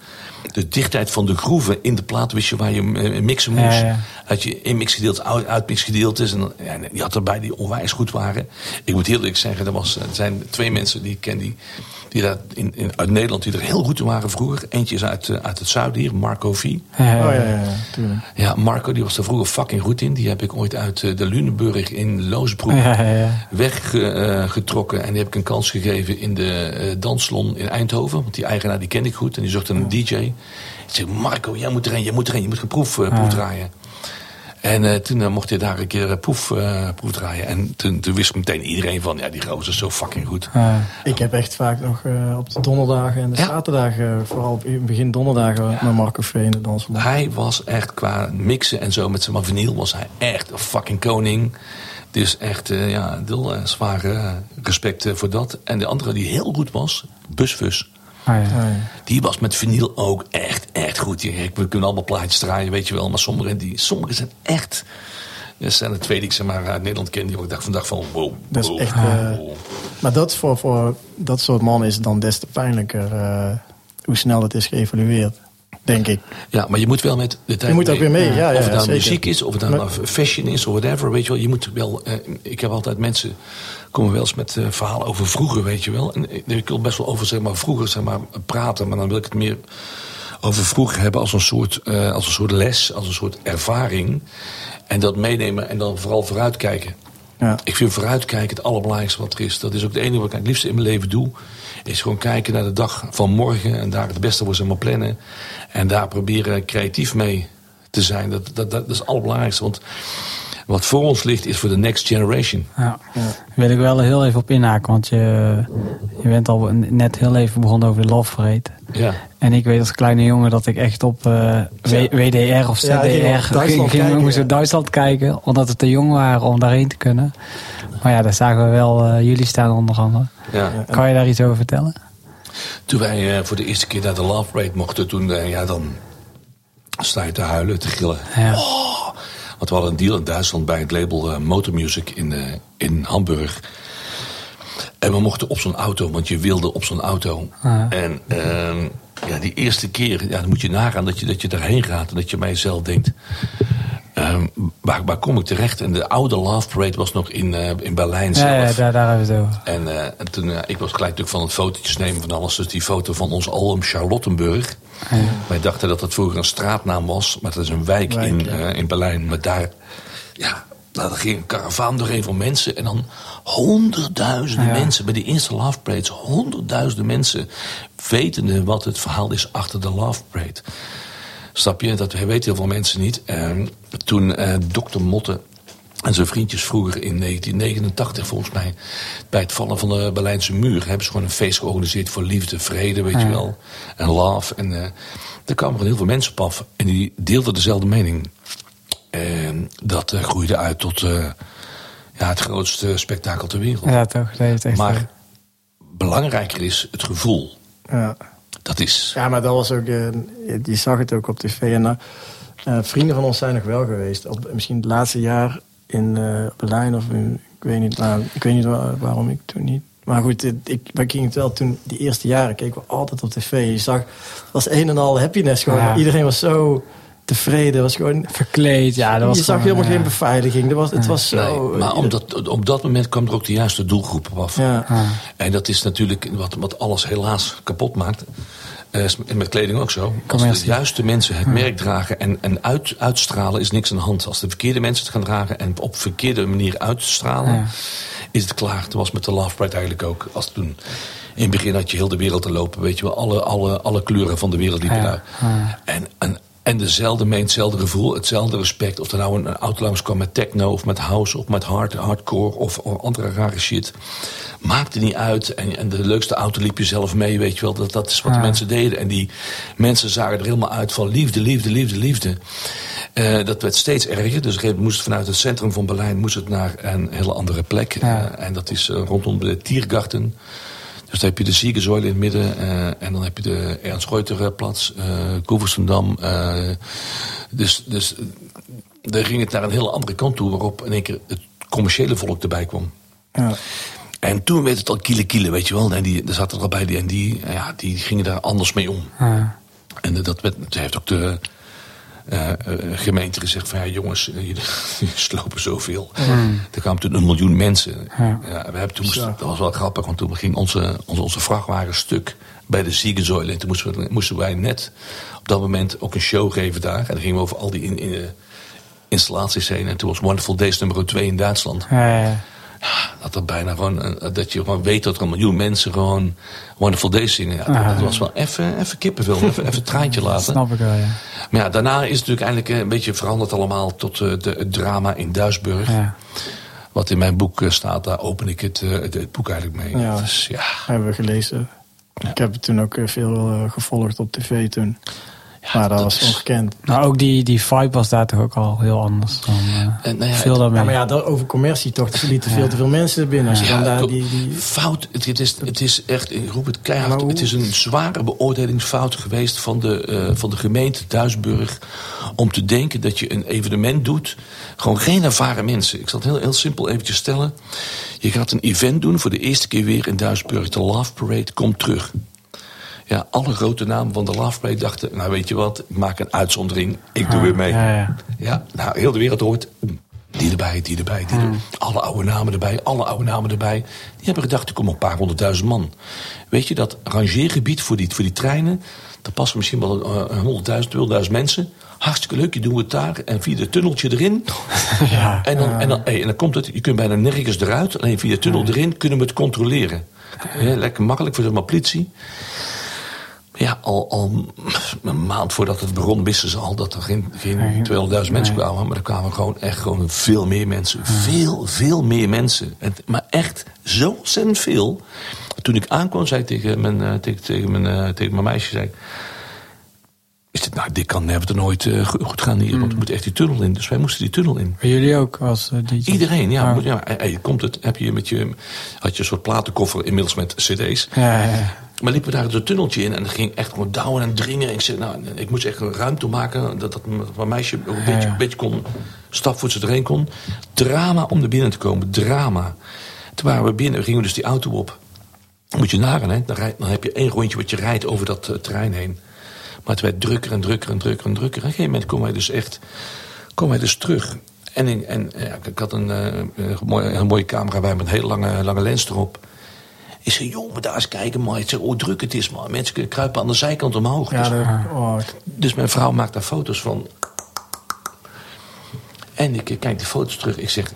de dichtheid van de groeven in de plaat, wist je waar je hem, eh, mixen moest. Ja, ja. Had je uit- uitmixgedeeltes. En ja, en je had erbij die onwijs goed waren. Ik moet heel eerlijk zeggen, er, was, er zijn twee mensen die ik ken die, die daar in, in, uit Nederland die er heel goed in waren vroeger. Eentje is uit, eh, uit het zuiden hier, Marco V. Ja, oh ja, ja, ja, tuurlijk. Ja, Marco die was er vroeger fucking goed in. Die heb ik ooit uit eh, de Lunenburg in Loosbroek Ja, ja, ja. weggetrokken. en die heb ik een kans gegeven in de danssalon in Eindhoven. Want die eigenaar die kende ik goed. En die zocht een DJ. Ik zeg, Marco, jij moet erin, jij moet erin. Je moet een proef, eh, proef draaien. En eh, toen eh, mocht hij daar een keer eh, proef, eh, proef draaien. En toen, toen wist meteen iedereen van... Ja, die gozer is zo fucking goed. Ja. Ik heb echt vaak nog eh, op de donderdagen en de Ja. zaterdagen, vooral op in begin donderdagen, naar Marco V in de danssalon. Hij was echt qua mixen en zo met zijn vinyl was hij echt een fucking koning. Dus echt, eh, ja, heel zware respect voor dat. En de andere die heel goed was, Busfus. Ah, ja. Oh, ja. Die was met vinyl ook echt, echt goed. Ik- We kunnen allemaal plaatjes draaien, weet je wel. Maar sommige, die, sommige zijn echt... Er zijn er twee die ik zeg maar, uit Nederland ken. Die ook dag van dag van wow, Dat is wow, echt, eh. Maar dat voor, voor dat soort mannen is het dan des te pijnlijker eh, hoe snel het is geëvalueerd, denk ik. Ja, maar je moet wel met de tijd moet ook weer mee, ja, ja, of het nou zeker. muziek is, of het nou Maar- fashion is, of whatever, weet je wel. Je moet wel... eh, ik heb altijd mensen... komen wel eens met eh, verhalen over vroeger, weet je wel. En ik- ik wil best wel over zeg maar, vroeger zeg maar, praten, maar dan wil ik het meer over vroeger hebben als een soort, eh, als een soort les, als een soort ervaring. En dat meenemen en dan vooral vooruitkijken. Ja. Ik vind vooruitkijken het allerbelangrijkste wat er is. Dat is ook het enige wat ik het liefste in mijn leven doe. Is gewoon kijken naar de dag van morgen. En daar het beste voor zijn maar plannen. En daar proberen creatief mee te zijn. Dat, dat, dat is het allerbelangrijkste. Want wat voor ons ligt is voor de next generation. Ja. Daar wil ik wel heel even op inhaken, want je, je bent al net heel even begonnen over de Love Parade. Ja. En ik weet als kleine jongen dat ik echt op eh, W- WDR of ZDR Ja, ik ging ging, Duitsland ging, kijken, moest ja. op Duitsland kijken, omdat we te jong waren om daarheen te kunnen. Maar ja, daar zagen we wel eh, jullie staan onder andere. Ja. Kan je daar iets over vertellen? Toen wij eh, voor de eerste keer naar de Love Parade mochten, toen, eh, ja, dan sta je te huilen, te gillen. Ja. Oh, want we hadden een deal in Duitsland bij het label Motor Music in, in Hamburg. En we mochten op zo'n auto, want je wilde op zo'n auto. En ehm, ja, die eerste keer, ja, dan moet je nagaan dat je, dat je daarheen gaat. En dat je bij jezelf denkt, ehm, waar, waar kom ik terecht? En de oude Love Parade was nog in, eh, in Berlijn zelf. Ja, ja daar, daar hebben we het over. En, eh, en toen, eh, ik was gelijk natuurlijk van het fotootjes nemen van alles. Dus die foto van ons album Charlottenburg. Wij dachten dat het vroeger een straatnaam was, maar dat is een wijk, Wijk, in, ja. in Berlijn. Maar daar, ja, nou, daar ging een karavaan doorheen van mensen. En dan honderdduizenden Ja. mensen bij die eerste Love Parades. Honderdduizenden mensen wetende wat het verhaal is achter de Love Parade. Snap je? Dat weten heel veel mensen niet. En toen eh dokter Motte en zijn vriendjes vroeger in 1989 volgens mij... bij het vallen van de Berlijnse muur... hebben ze gewoon een feest georganiseerd voor liefde, vrede, weet je wel. En love. En eh daar kwamen er heel veel mensen op af. En die deelden dezelfde mening. En dat eh, groeide uit tot eh, ja, het grootste spektakel ter wereld. Ja, toch? Dat echt... maar belangrijker is het gevoel. Ja. Dat is... Ja, maar dat was ook, eh, je zag het ook op tv. En eh, eh, vrienden van ons zijn nog wel geweest. Op, misschien het laatste jaar in eh, Berlijn of in, ik weet niet, nou, ik weet niet waar- waarom ik toen niet. Maar goed, ik, wij gingen het wel toen, die eerste jaren keken we altijd op tv. Je zag, het was een en al happiness gewoon. Ja. Iedereen was zo tevreden. Was gewoon, Verkleed, ja. Dat was je zag gewoon, helemaal ja. geen beveiliging. Dat was, het was zo... Nee, maar omdat, op dat moment kwam er ook de juiste doelgroep op af. Ja. Ah. En dat is natuurlijk wat, wat alles helaas kapot maakt. Eh, en met kleding ook zo. Als de juiste mensen het merk dragen en, en uit, uitstralen is niks aan de hand. Als de verkeerde mensen het gaan dragen en op verkeerde manier uitstralen, Ja. is het klaar. Dat was met de Love Pride eigenlijk ook. Als toen, in het begin had je heel de wereld te lopen. Weet je wel, alle, alle, alle kleuren van de wereld liepen Ja. daar. Ja. En, en, en dezelfde meent, hetzelfde gevoel, hetzelfde respect. Of er nou een, een auto langs kwam met techno of met house of met hard, hardcore of, of andere rare shit. Maakte niet uit. En, en de leukste auto liep je zelf mee, weet je wel. Dat, dat is wat de mensen deden. En die mensen zagen er helemaal uit van liefde, liefde, liefde, liefde. Eh, dat werd steeds erger. Dus moest vanuit het centrum van Berlijn moest het naar een hele andere plek. Ja. Eh, en dat is eh, rondom de Tiergarten. Dus dan heb je de Siegersäule in het midden. eh, en dan heb je de Ernst Reuterplatz, Koeversendam. eh, dus dus eh, daar ging het naar een hele andere kant toe... waarop in één keer het commerciële volk erbij kwam. Ja. En toen werd het al kiele kiele, weet je wel. En die, er zaten er al bij die, en die, ja, die gingen daar anders mee om. Ja. En eh, dat werd, toen heeft ook de eh, eh, gemeente gezegd van... ja jongens, eh, jullie, jullie slopen zoveel. Er kwamen toen een miljoen mensen. Ja. Ja, we hebben toen moesten, Zo. dat was wel grappig, want toen ging onze, onze, onze vrachtwagen stuk bij de Siegensäule. En toen moesten, we, moesten wij net op dat moment ook een show geven daar. En dan gingen we over al die in, in, eh, installaties heen. En toen was Wonderful Days nummer 2 in Duitsland. Ja, ja. Dat, er bijna gewoon, eh, dat je gewoon weet dat er een miljoen mensen gewoon Wonderful Days zingen. Ja, dat, Ah. dat was wel even, even kippenvel, even, even een traantje laten. Snap ik wel, ja. Maar ja, daarna is het natuurlijk eindelijk eh, een beetje veranderd allemaal tot eh, de, het drama in Duisburg. ja. Wat in mijn boek staat, daar open ik het, het, het boek eigenlijk mee. Ja. Dus ja, Hebben we gelezen. Ik heb het toen ook veel gevolgd op tv toen. Ja maar dat, was is- ongekend. Nou, ook die, die vibe was daar toch ook al heel anders dan eh, En, nou ja, veel het- daarmee. Ja, maar ja, dat, over commercie toch. Er lieten veel te veel mensen binnen. Als je dan Ja, daar die, die, Fout, het, het is, het is echt, ik roep het keihard, Maar hoe- het is een zware beoordelingsfout geweest van de, eh, van de gemeente Duisburg. Om te denken dat je een evenement doet, gewoon geen ervaren mensen. Ik zal het heel, heel simpel eventjes stellen. Je gaat een event doen voor de eerste keer weer in Duisburg. De Love Parade komt terug. Ja, alle grote namen van de Love Parade dachten, nou weet je wat, ik maak een uitzondering, ik doe Ah, weer mee. Ja, ja. Ja, nou, heel de wereld hoort. Die erbij, die erbij, die erbij. Alle oude namen erbij, alle oude namen erbij. Die hebben gedacht, er komen een paar honderdduizend man. Weet je, dat rangeergebied voor die, voor die treinen... daar passen misschien wel eh, een honderdduizend, tweehonderdduizend mensen. Hartstikke leuk, je doen het daar. En via het tunneltje erin. ja. En dan, en, dan, hey, en dan komt het, je kunt bijna nergens eruit. Alleen via de tunnel erin kunnen we het controleren. Ja, lekker makkelijk voor maar politie. Ja, al, al een maand voordat het begon wisten ze al dat er geen, geen 200.000 mensen kwamen. Maar er kwamen gewoon echt gewoon veel meer mensen. Veel, veel meer mensen. En, maar echt zo ontzettend veel. Toen ik aankwam, zei ik tegen mijn, eh, tegen, tegen mijn, eh, tegen mijn meisje... Zei, ik, is dit, nou, dit kan never nooit eh, goed gaan hier. Want we moeten echt die tunnel in. Dus wij moesten die tunnel in. Maar jullie ook als? Iedereen, ja. Ah. moet- ja hey, hey, komt het, heb je met je, had je een soort platenkoffer inmiddels met cd's. Ja, ja. Maar liepen we daar het tunneltje in en dat ging echt gewoon douwen en dringen. Ik, zei, nou, ik moest echt een ruimte maken dat, dat mijn meisje ook een, beetje, een beetje kon, stapvoets erheen kon. Drama om er binnen te komen, drama. Toen waren we binnen, gingen we dus die auto op. Moet je nagaan, hè? Dan, rijd, dan heb je één rondje wat je rijdt over dat uh, terrein heen. Maar het werd drukker en drukker en drukker en drukker. En op een gegeven moment komen wij dus echt komen wij dus terug. En, in, en ja, ik had een, uh, een, mooie, een mooie camera bij met een hele lange, lange lens erop. Ik zei, joh, maar daar eens kijken, man. Ik zeg, hoe druk het is, man. Mensen kunnen kruipen aan de zijkant omhoog. Ja, dus, oh, dus mijn vrouw maakt daar foto's van. En ik kijk die foto's terug. Ik zeg,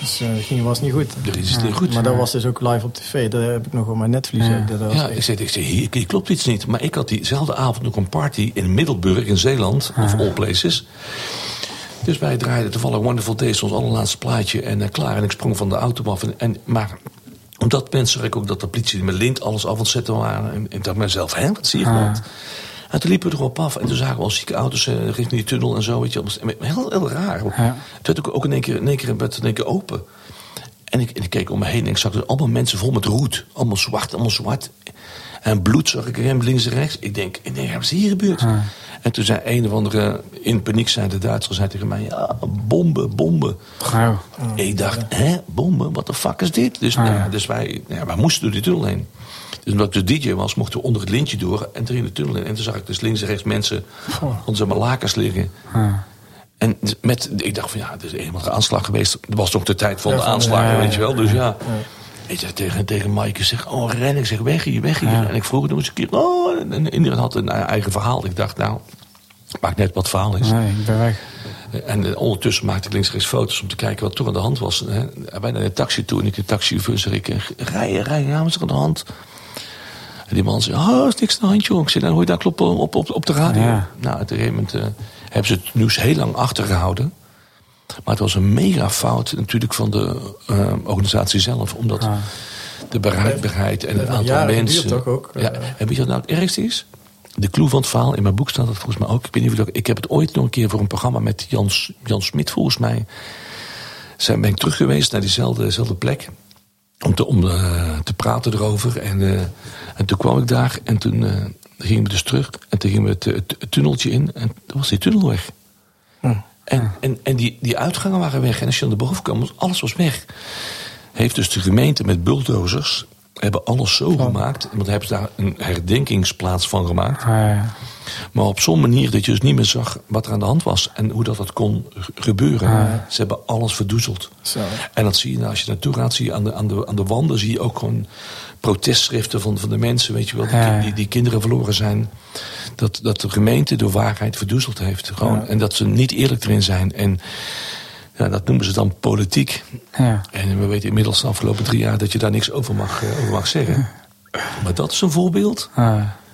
dus uh, ging was niet goed. Is het niet goed. Maar dat was dus ook live op tv. Dat heb ik nog op mijn netvlies. Ja, dat was ja ik zei, ik zei hier, hier, klopt iets niet. Maar ik had diezelfde avond nog een party in Middelburg in Zeeland. Of all places. Dus wij draaiden toevallig Wonderful Days, ons allerlaatste plaatje. En uh, klaar. En ik sprong van de auto af. En, en, maar omdat mensen zag ik ook dat de politie met lint alles af aan het zetten waren. En ik dacht mezelf, hè, wat zie je nou? En toen liepen we erop af en toen zagen we al zieke auto's uh, richting die tunnel en zo. Weet je, heel, heel raar. Ja. Toen werd ook in één keer, in één keer, werd in één keer open. En ik, en ik keek om me heen en ik zag dus allemaal mensen vol met roet. Allemaal zwart, allemaal zwart. En bloed zag ik hem links en rechts. Ik denk, denk wat is hier gebeurd? Ja. En toen zei een of andere, in paniek zijn de Duitsers zei tegen mij... ja, bomben, bomben. Ja. Ik dacht, hè, bomben? Wat de fuck is dit? Dus, nou, dus wij, ja, wij moesten door die tunnel heen. Dus omdat ik de DJ was, mochten we onder het lintje door en er in de tunnel in. En toen zag ik dus links en rechts mensen onder zijn lakens liggen. En met, ik dacht van ja, het is eenmaal een aanslag geweest. Het was toch de tijd van de aanslagen, weet je wel. Dus ja. Ik tegen, tegen Maaike, zeg, oh ren, ik zeg weg hier, weg hier. En ik vroeg hem eens een keer, oh, en iedereen had een eigen verhaal. Ik dacht, nou, maakt net wat het verhaal is. Nee, ik ben weg. En uh, ondertussen maakte ik links rechts foto's om te kijken wat er aan de hand was. Hè. Wij naar de taxi toe en ik de taxichauffeur zeg ik, rijden, rijden, ja, wat is er aan de hand? En die man zei, oh, is niks aan de hand, joh. Ik zei, dan hoor je daar kloppen op, op, op de radio. Ja. Nou, op een gegeven moment uh, hebben ze het nieuws heel lang achtergehouden. Maar het was een mega fout natuurlijk van de uh, organisatie zelf. Omdat Ah. de bereidbaarheid en het aantal jaren mensen... toch ook, Ja, eh. en weet je wat nou het ergste is? De clue van het verhaal, in mijn boek staat dat volgens mij ook. Ik, weet niet of ik, ik heb het ooit nog een keer voor een programma met Jan, Jan Smit volgens mij. Zijn, ben ik terug geweest naar diezelfde, plek. Om, te, om uh, te praten erover. En, uh, en toen kwam ik daar en toen uh, gingen we dus terug. En toen gingen we het, het, het tunneltje in en toen was die tunnel weg. En, en, en die, die uitgangen waren weg. En als je aan de boven kwam, alles was weg. Heeft dus de gemeente met bulldozers hebben alles zo gemaakt. Want hebben ze daar een herdenkingsplaats van gemaakt. Ah, ja. Maar op zo'n manier dat je dus niet meer zag wat er aan de hand was. En hoe dat, dat kon gebeuren. Ah. Ze hebben alles verdoezeld. Zo. En dat zie je nou, als je naartoe gaat, zie je aan de, aan de, aan de wanden zie je ook gewoon protestschriften van, van de mensen, weet je wel, die, Ja. die, die kinderen verloren zijn. Dat, dat de gemeente de waarheid verdoezeld heeft. Gewoon. Ja. En dat ze niet eerlijk erin zijn. En ja, dat noemen ze dan politiek. Ja. En we weten inmiddels de afgelopen drie jaar dat je daar niks over mag, eh, over mag zeggen. Maar dat is een voorbeeld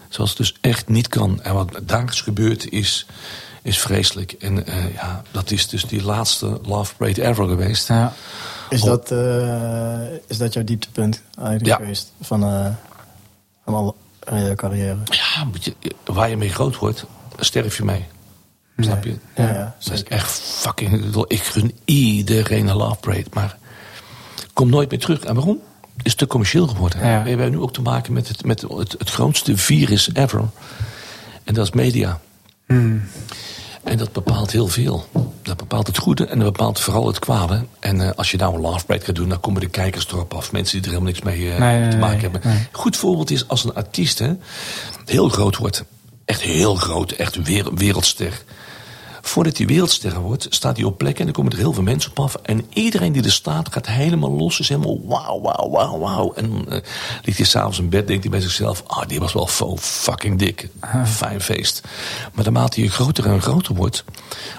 zoals het dus echt niet kan. En wat daar is gebeurd is, is vreselijk. En uh, ja, dat is dus die laatste Love Parade ever geweest. Ja. Is, dat, uh, is dat jouw dieptepunt eigenlijk Ja. geweest van, uh, van al je carrière? Ja, moet je, waar je mee groot wordt, sterf je mee. Snap je? Ja, ja, dat is echt fucking... Ik gun iedereen een Love Parade, maar kom nooit meer terug. En waarom? Is te commercieel geworden. Ja. We hebben nu ook te maken met het, met het, het grootste virus ever. En dat is media. Hmm. En dat bepaalt heel veel. Dat bepaalt het goede en dat bepaalt vooral het kwade. En uh, als je nou een love break gaat doen, dan komen de kijkers erop af. Mensen die er helemaal niks mee uh, Nee, nee, te maken hebben. nee. Goed voorbeeld is als een artiest hè, heel groot wordt. Echt heel groot, echt een wer- wereldster. Voordat hij wereldster wordt, staat hij op plekken en dan komen er heel veel mensen op af. En iedereen die er staat gaat helemaal los. Is helemaal wauw, wauw, wauw, wauw. En dan uh, ligt hij s'avonds in bed, denkt hij bij zichzelf... ah, die was wel fo- fucking dik. Fijn feest. Maar naarmate je groter en groter wordt...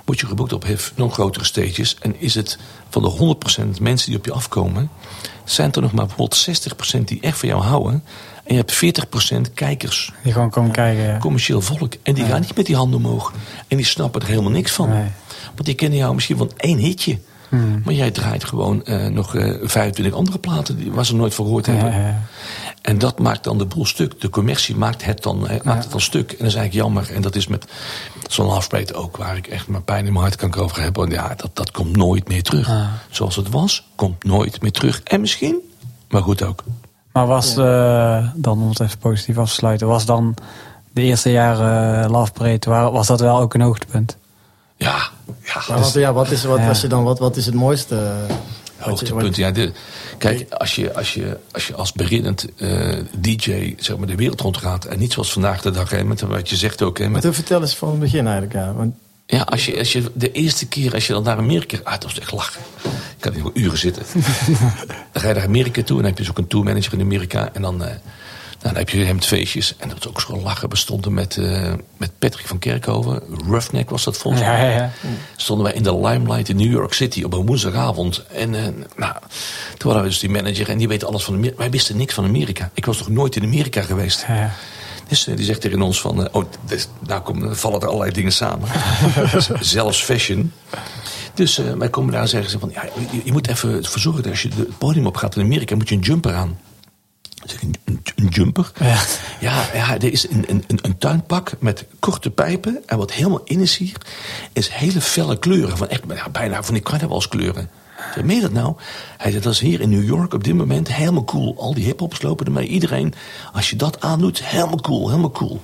word je geboekt op hef, nog grotere stages. En is het van de 100% mensen die op je afkomen... zijn er nog maar bijvoorbeeld 60% die echt van jou houden... En je hebt 40% kijkers Die gewoon komen kijken. Ja. commercieel volk. En die gaan niet met die handen omhoog. En die snappen er helemaal niks van. Nee. Want die kennen jou misschien van één hitje. Hmm. Maar jij draait gewoon uh, nog uh, 25 andere platen die, waar ze nooit van gehoord hebben. Ja, ja. En dat maakt dan de boel stuk. De commercie maakt het dan, eh, maakt het dan stuk. En dat is eigenlijk jammer. En dat is met zo'n halfbreed ook, waar ik echt mijn pijn in mijn hart kan over hebben. Ja, dat, dat komt nooit meer terug. Zoals het was, komt nooit meer terug. En misschien, maar goed ook. Maar was, uh, dan om het even positief af te sluiten, was dan de eerste jaren uh, Love Parade, was dat wel ook een hoogtepunt? Ja, ja. Maar wat, ja, wat is, wat, Ja. als je dan, wat, wat is het mooiste? Hoogtepunten, ja. De, kijk, als je als, je, als, je als beginnend uh, DJ zeg maar, de wereld rondgaat... en niet zoals vandaag de dag, hè, met wat je zegt ook... Hè, met, maar vertel eens van het begin eigenlijk, ja. Want... Ja, als je, als je de eerste keer, als je dan naar Amerika... Ah, dat was echt lachen. Ik kan hier wel uren zitten. dan ga je naar Amerika toe en dan heb je dus ook een tourmanager in Amerika... en dan... Uh, nou, dan heb je hemdfeestjes. En dat was ook zo lachen. We stonden met, uh, met Patrick van Kerkhoven. Roughneck was dat volgens mij. Ja, ja, ja. Stonden wij in de limelight in New York City op een woensdagavond. En uh, nou, toen hadden we dus die manager. En die weet alles van Amerika. Wij wisten niks van Amerika. Ik was nog nooit in Amerika geweest. Ja. Dus uh, die zegt tegen ons van... oh, dus, nou kom, vallen er allerlei dingen samen. Zelfs fashion. Dus wij komen daar en zeggen ze van... Ja, je, je moet even ervoor zorgen dat als je het podium op gaat in Amerika... moet je een jumper aan. Een, jumper. Ja, ja, ja er is een, een, een, tuinpak met korte pijpen. En wat helemaal in is hier, is hele felle kleuren. Van echt, ja, bijna van die carnavalskleuren. Zeg, meen je dat nou? Hij zei, dat is hier in New York op dit moment helemaal cool. Al die hiphops lopen ermee. Iedereen, als je dat aandoet, helemaal cool, helemaal cool.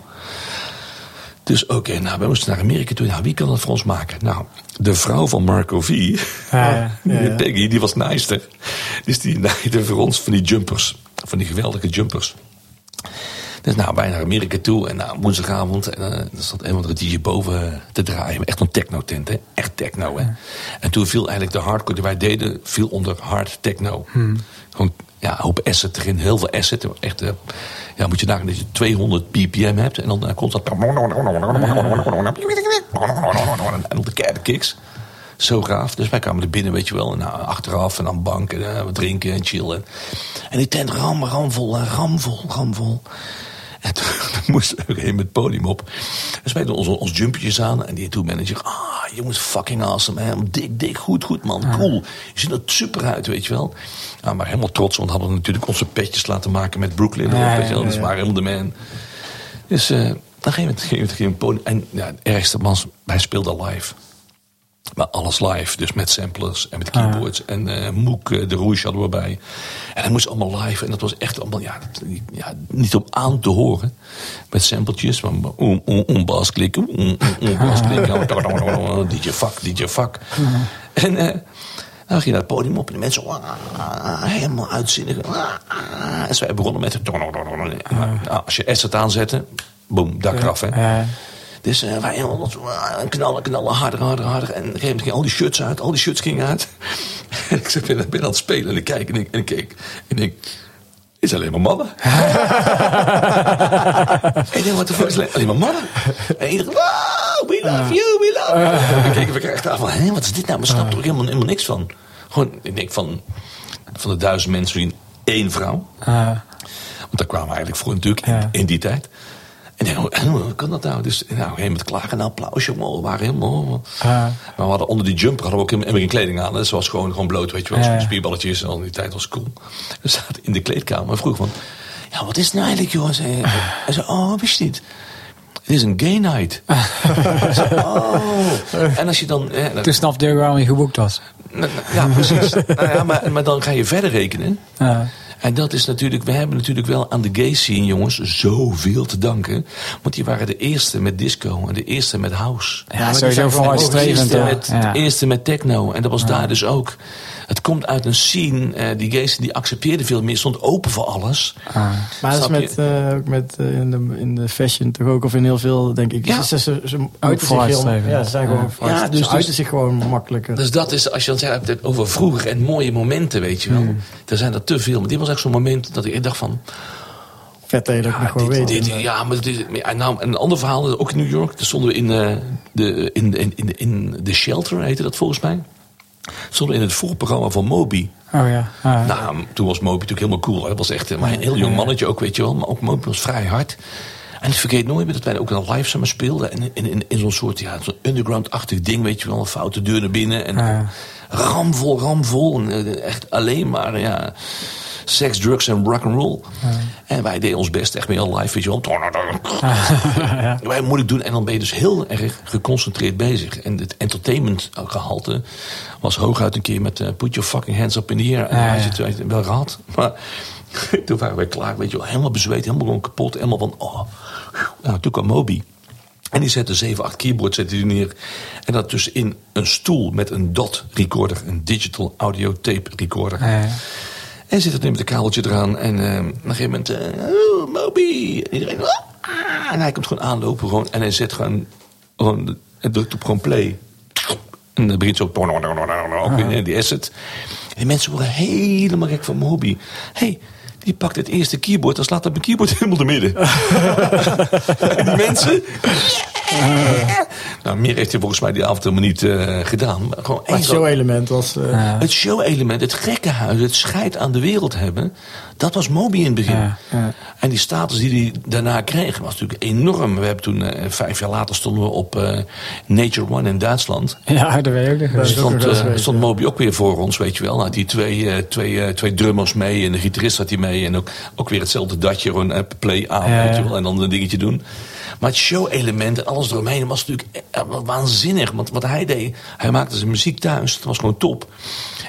Dus oké, nou, we moesten naar Amerika toe. Nou, wie kan dat voor ons maken? Nou, de vrouw van Marco V, ja, ja, Peggy, die was naaister. Dus die naaide voor ons van die jumpers. Van die geweldige jumpers. Dus nou, wij naar Amerika toe. En nou, woensdagavond. En uh, er zat een of andere DJ boven te draaien. Echt een techno-tent, hè. Echt techno, hè. En toen viel eigenlijk de hardcore die wij deden... viel onder hard techno. Hmm. Gewoon, ja, een hoop asset erin. Heel veel asset. Echt, uh, ja, moet je nagaan dat je 200 ppm hebt. En dan uh, komt dat... En op de kicks. Zo gaaf. Dus wij kwamen er binnen, weet je wel. En nou, achteraf en dan banken, uh, wat drinken en chillen. En die tent ram, ramvol, ramvol, ramvol. En toen moesten we heen met het podium op. Dus wij doen ons, ons jumpertjes aan. En die manager, ah, jongens, fucking awesome, man. Dik, dik, goed, goed, man. Cool. Je ziet er super uit, weet je wel. Nou, maar helemaal trots, want we hadden natuurlijk onze petjes laten maken met Brooklyn. Ja, weet je wel. Dus waren helemaal de man. Dus uh, dan ging we het podium. En ja, het ergste, man, wij speelden live. Maar alles live, dus met samplers en met keyboards. En uh, Moek, uh, de Rouge hadden we bij. En dat moest allemaal live. En dat was echt allemaal, ja, ja niet om aan te horen. Met sampletjes van om, om, om bas klikken, om, om bas klikken. DJ fuck, DJ fuck. En uh, dan ging je naar het podium op en de mensen uh, helemaal uitzinnig. en zij begonnen met... Als je asset aanzette, boom, dak eraf. Hè. Dus uh, wij helemaal uh, knallen, knallen, harder, harder, harder. En op een gegeven moment gingen al die shirts uit. Al die shirts gingen uit. en ik ben, ben aan het spelen en ik kijk en ik, en ik keek. En ik is alleen maar mannen. en ik wat de fuck is alleen maar mannen. En iedereen, wow, we love you, we love you. En keken we echt aan van, hé, wat is dit nou? Maar snap er ook helemaal, helemaal niks van. Gewoon, ik denk van, van de duizend mensen één vrouw. Want daar kwamen we eigenlijk voor natuurlijk in, in die tijd. En ik dacht, hoe kan dat nou? Dus nou, helemaal met klagen en. We waren helemaal... Uh. Maar we hadden onder die jumper hadden we ook helemaal geen kleding aan. Dus was gewoon, gewoon bloot, weet je wel. Uh. Spierballetjes en al die tijd was cool. We zaten in de kleedkamer en vroeg van... Ja, wat is het nou eigenlijk, joh? Hij zei, oh, wist je niet? Het is een gay night. oh. En als je dan... Toen snapte je waarom je geboekt was. Ja, precies. nou ja, maar, maar dan ga je verder rekenen. Uh. En dat is natuurlijk, we hebben natuurlijk wel aan de gay scene, jongens, zoveel te danken. Want die waren de eerste met disco en de eerste met house. Ja, ja sowieso vooruitstrevend. De eerste, met, de eerste met techno. En dat was daar dus ook. Het komt uit een scene, uh, die gays die accepteerden veel meer, stond open voor alles. Ah. Maar dat is met, uh, met uh, in, de, in de fashion toch ook, of in heel veel, denk ik. Ja. Ze, ze, ze uiten zich heel, ja, ze zijn gewoon ja, dus, ze uiten dus, zich gewoon makkelijker. Dus dat is, als je dan zegt over vroeger en mooie momenten, weet je wel. Mm. Er zijn er te veel. Maar dit was echt zo'n moment dat ik dacht van... Vet dat je dat ja, nog gewoon weet. Dit, ja, maar dit, ja, nou, een ander verhaal, ook in New York. Daar stonden we in, uh, de, in, in, in, in de shelter, heette dat volgens mij stonden in het voorprogramma van Moby. Oh ja. Ah, nou, toen was Moby natuurlijk helemaal cool. Hij was echt maar een heel jong mannetje ook, weet je wel. Maar ook Moby was vrij hard. En ik vergeet nooit meer dat wij ook een live samen speelden. En in, in, in zo'n soort ja, zo'n underground-achtig ding, weet je wel. Een foute deur naar binnen. En ah, ramvol, ramvol. En eh, echt alleen maar, ja seks, drugs en rock and roll. En wij deden ons best echt meer live, weet je wel. ja. Wij moeilijk doen en dan ben je dus heel erg geconcentreerd bezig. En het entertainment gehalte was hooguit een keer met uh, put your fucking hands up in the air. En hij zit het wel gehad. Maar toen waren wij klaar, weet je wel. Helemaal bezweet, helemaal gewoon kapot. Helemaal van, oh. Nou, toen kwam Moby. En die zette 7, 8 keyboards zette die neer. En dat dus in een stoel met een DOT recorder, een digital audio tape recorder. Ja. En zit het met een kabeltje eraan. En eh, op een gegeven moment, eh, oh, Moby. En iedereen, ah, en hij komt gewoon aanlopen gewoon. En hij zet gewoon, gewoon drukt op gewoon play. En dan begint zo, ook weer die asset. En die mensen worden helemaal gek van Moby. hey, die pakt het eerste keyboard en slaat op een keyboard helemaal te midden. en die mensen... Nou, meer heeft hij volgens mij die avond helemaal niet eh, gedaan. Maar gewoon Maar het show-element was... eh, het show-element, het gekkenhuis, het scheid aan de wereld hebben. Dat was Moby in het begin. Ja, ja. En die status die hij daarna kreeg was natuurlijk enorm. We hebben toen, eh, vijf jaar later stonden we op eh, Nature One in Duitsland. Ja, daar ben je ook Stond, eh, stond. Moby ook weer voor ons, weet je wel. Nou, die twee, twee, twee drummers mee en de gitarist had hij mee. En ook, ook weer hetzelfde datje, gewoon play aan, Ja, weet je ja. wel. En dan een dingetje doen. Maar het show-element en alles eromheen was natuurlijk waanzinnig. Want wat hij deed, hij maakte zijn muziek thuis. Dat was gewoon top.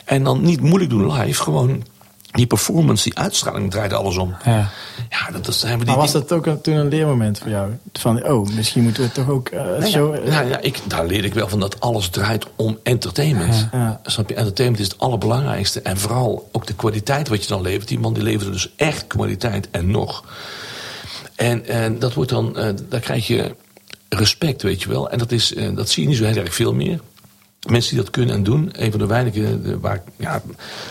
En dan niet moeilijk doen live, gewoon... Die performance, die uitstraling draaide alles om. Ja. Ja, dat, dat hebben we die Maar was dat ook een- toen een leermoment voor jou? Van, oh, misschien moeten we toch ook eh, Nou show... ja, nou ja, ik, daar leer ik wel van dat alles draait om entertainment. Ja. Snap je? Entertainment is het allerbelangrijkste. En vooral ook de kwaliteit wat je dan levert. Die man die leverde dus echt kwaliteit en nog. En, en dat wordt dan, eh, daar krijg je respect, weet je wel. En dat, is, eh, dat zie je niet zo heel erg veel meer. Mensen die dat kunnen en doen. Een van de weinigen eh, waar, ik- ja,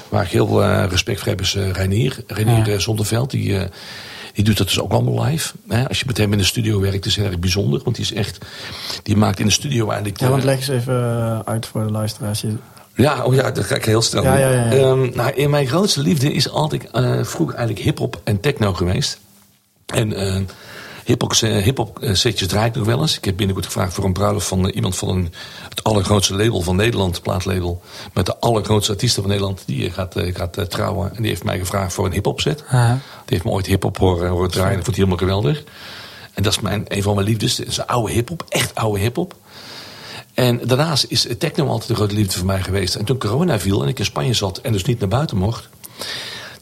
waar ik heel veel eh, respect voor heb is eh Reinier. Reinier Ja. Zonderveld. Die, die doet dat dus ook allemaal live. Hè? Als je met hem in de studio werkt, is het erg bijzonder. Want die is echt. Die maakt in de studio eigenlijk. Ja, want leg eens even uit voor de luisteraars. Ja, oh ja, dat ga ik heel snel Ja. Ehm, nou, in mijn grootste liefde is altijd vroeger eigenlijk hip-hop en techno geweest. En hip-hop eh, hip-hop, eh, setjes draai ik nog wel eens. Ik heb binnenkort gevraagd voor een bruiloft van eh, iemand van een, het allergrootste label van Nederland, plaatlabel. Met de allergrootste artiesten van Nederland. Die gaat, gaat trouwen. En die heeft mij gevraagd voor een hip-hop set. Ja. Die heeft me ooit hip-hop horen, horen draaien. Dat vond hij helemaal geweldig. En dat is mijn, een van mijn liefdes. Dat is oude hip-hop, echt oude hip-hop. En daarnaast is techno altijd een grote liefde voor mij geweest. En toen corona viel en ik in Spanje zat en dus niet naar buiten mocht.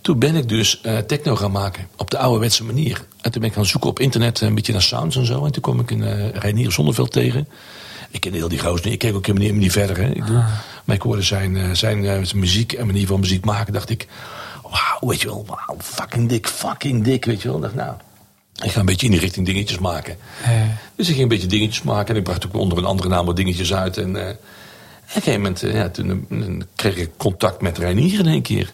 Toen ben ik dus eh, techno gaan maken op de ouderwetse manier. En toen ben ik gaan zoeken op internet een beetje naar sounds en zo. En toen kwam ik een uh, Reinier Zonneveld tegen. Ik kende heel die gozer niet. Ik keek ook helemaal niet, niet verder. Hè. Ik bedoel, Maar ik hoorde zijn, uh, zijn, uh, zijn muziek en manier van muziek maken. dacht ik, wauw, weet je wel. Wauw, fucking dik, fucking dik, weet je wel. Ik dacht, nou, ik ga een beetje in die richting dingetjes maken. Dus ik ging een beetje dingetjes maken. En ik bracht ook onder een andere naam wat dingetjes uit. En uh, op een gegeven moment ja, toen, kreeg ik contact met Reinier in één keer.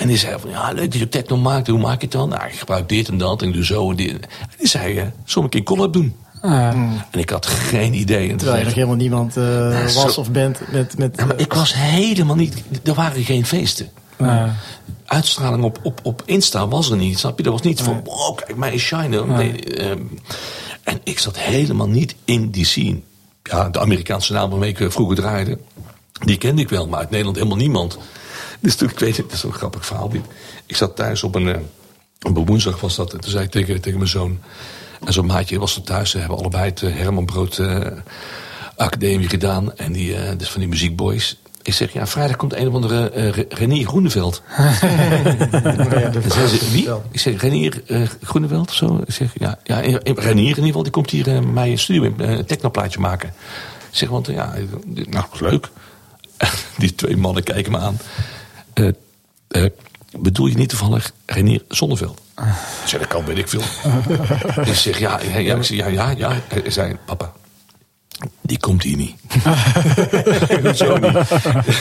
En die zei van, ja, leuk dat je techno maakt. Hoe maak je het dan? Nou, ik gebruik dit en dat en ik doe zo en dit. En die zei, uh, zal ik een collab doen? Ja. En ik had geen idee. En Terwijl nog helemaal niemand uh, ja, was zo... of bent met... met ik was helemaal niet... Er waren geen feesten. Ja. Uitstraling op, op, op Insta was er niet, snap je? Er was niet van, wow, kijk mij is shine. Nee, um, en ik zat helemaal niet in die scene. Ja, de Amerikaanse naam waarmee ik vroeger draaide, die kende ik wel, maar uit Nederland helemaal niemand. Dus toen, ik weet het, dat is zo'n grappig verhaal. Dit. Ik zat thuis op een, uh, op woensdag was dat. En toen zei ik tegen, tegen mijn zoon. En zo'n maatje was er thuis. Ze hebben allebei het uh, Herman Brood uh, Academie gedaan. En die, uh, dus van die muziekboys. Ik zeg, ja, vrijdag komt een of andere uh, Renier Groeneveld. ja, ze, wie? Ik zeg, Renier uh, Groeneveld of zo? Ik zeg, ja, ja Renier in ieder geval, die komt hier uh, mij een studio een uh, technoplaatje maken. Ik zeg, want ja, nou, leuk. die twee mannen kijken me aan. Uh, bedoel je niet toevallig Renier Zonneveld? Ik zeg, dat kan, weet ik veel. ik zeg, ja, ja, ja, ik zeg, ja, ja, ja. Hij zei, papa, die komt hier niet. Zo niet.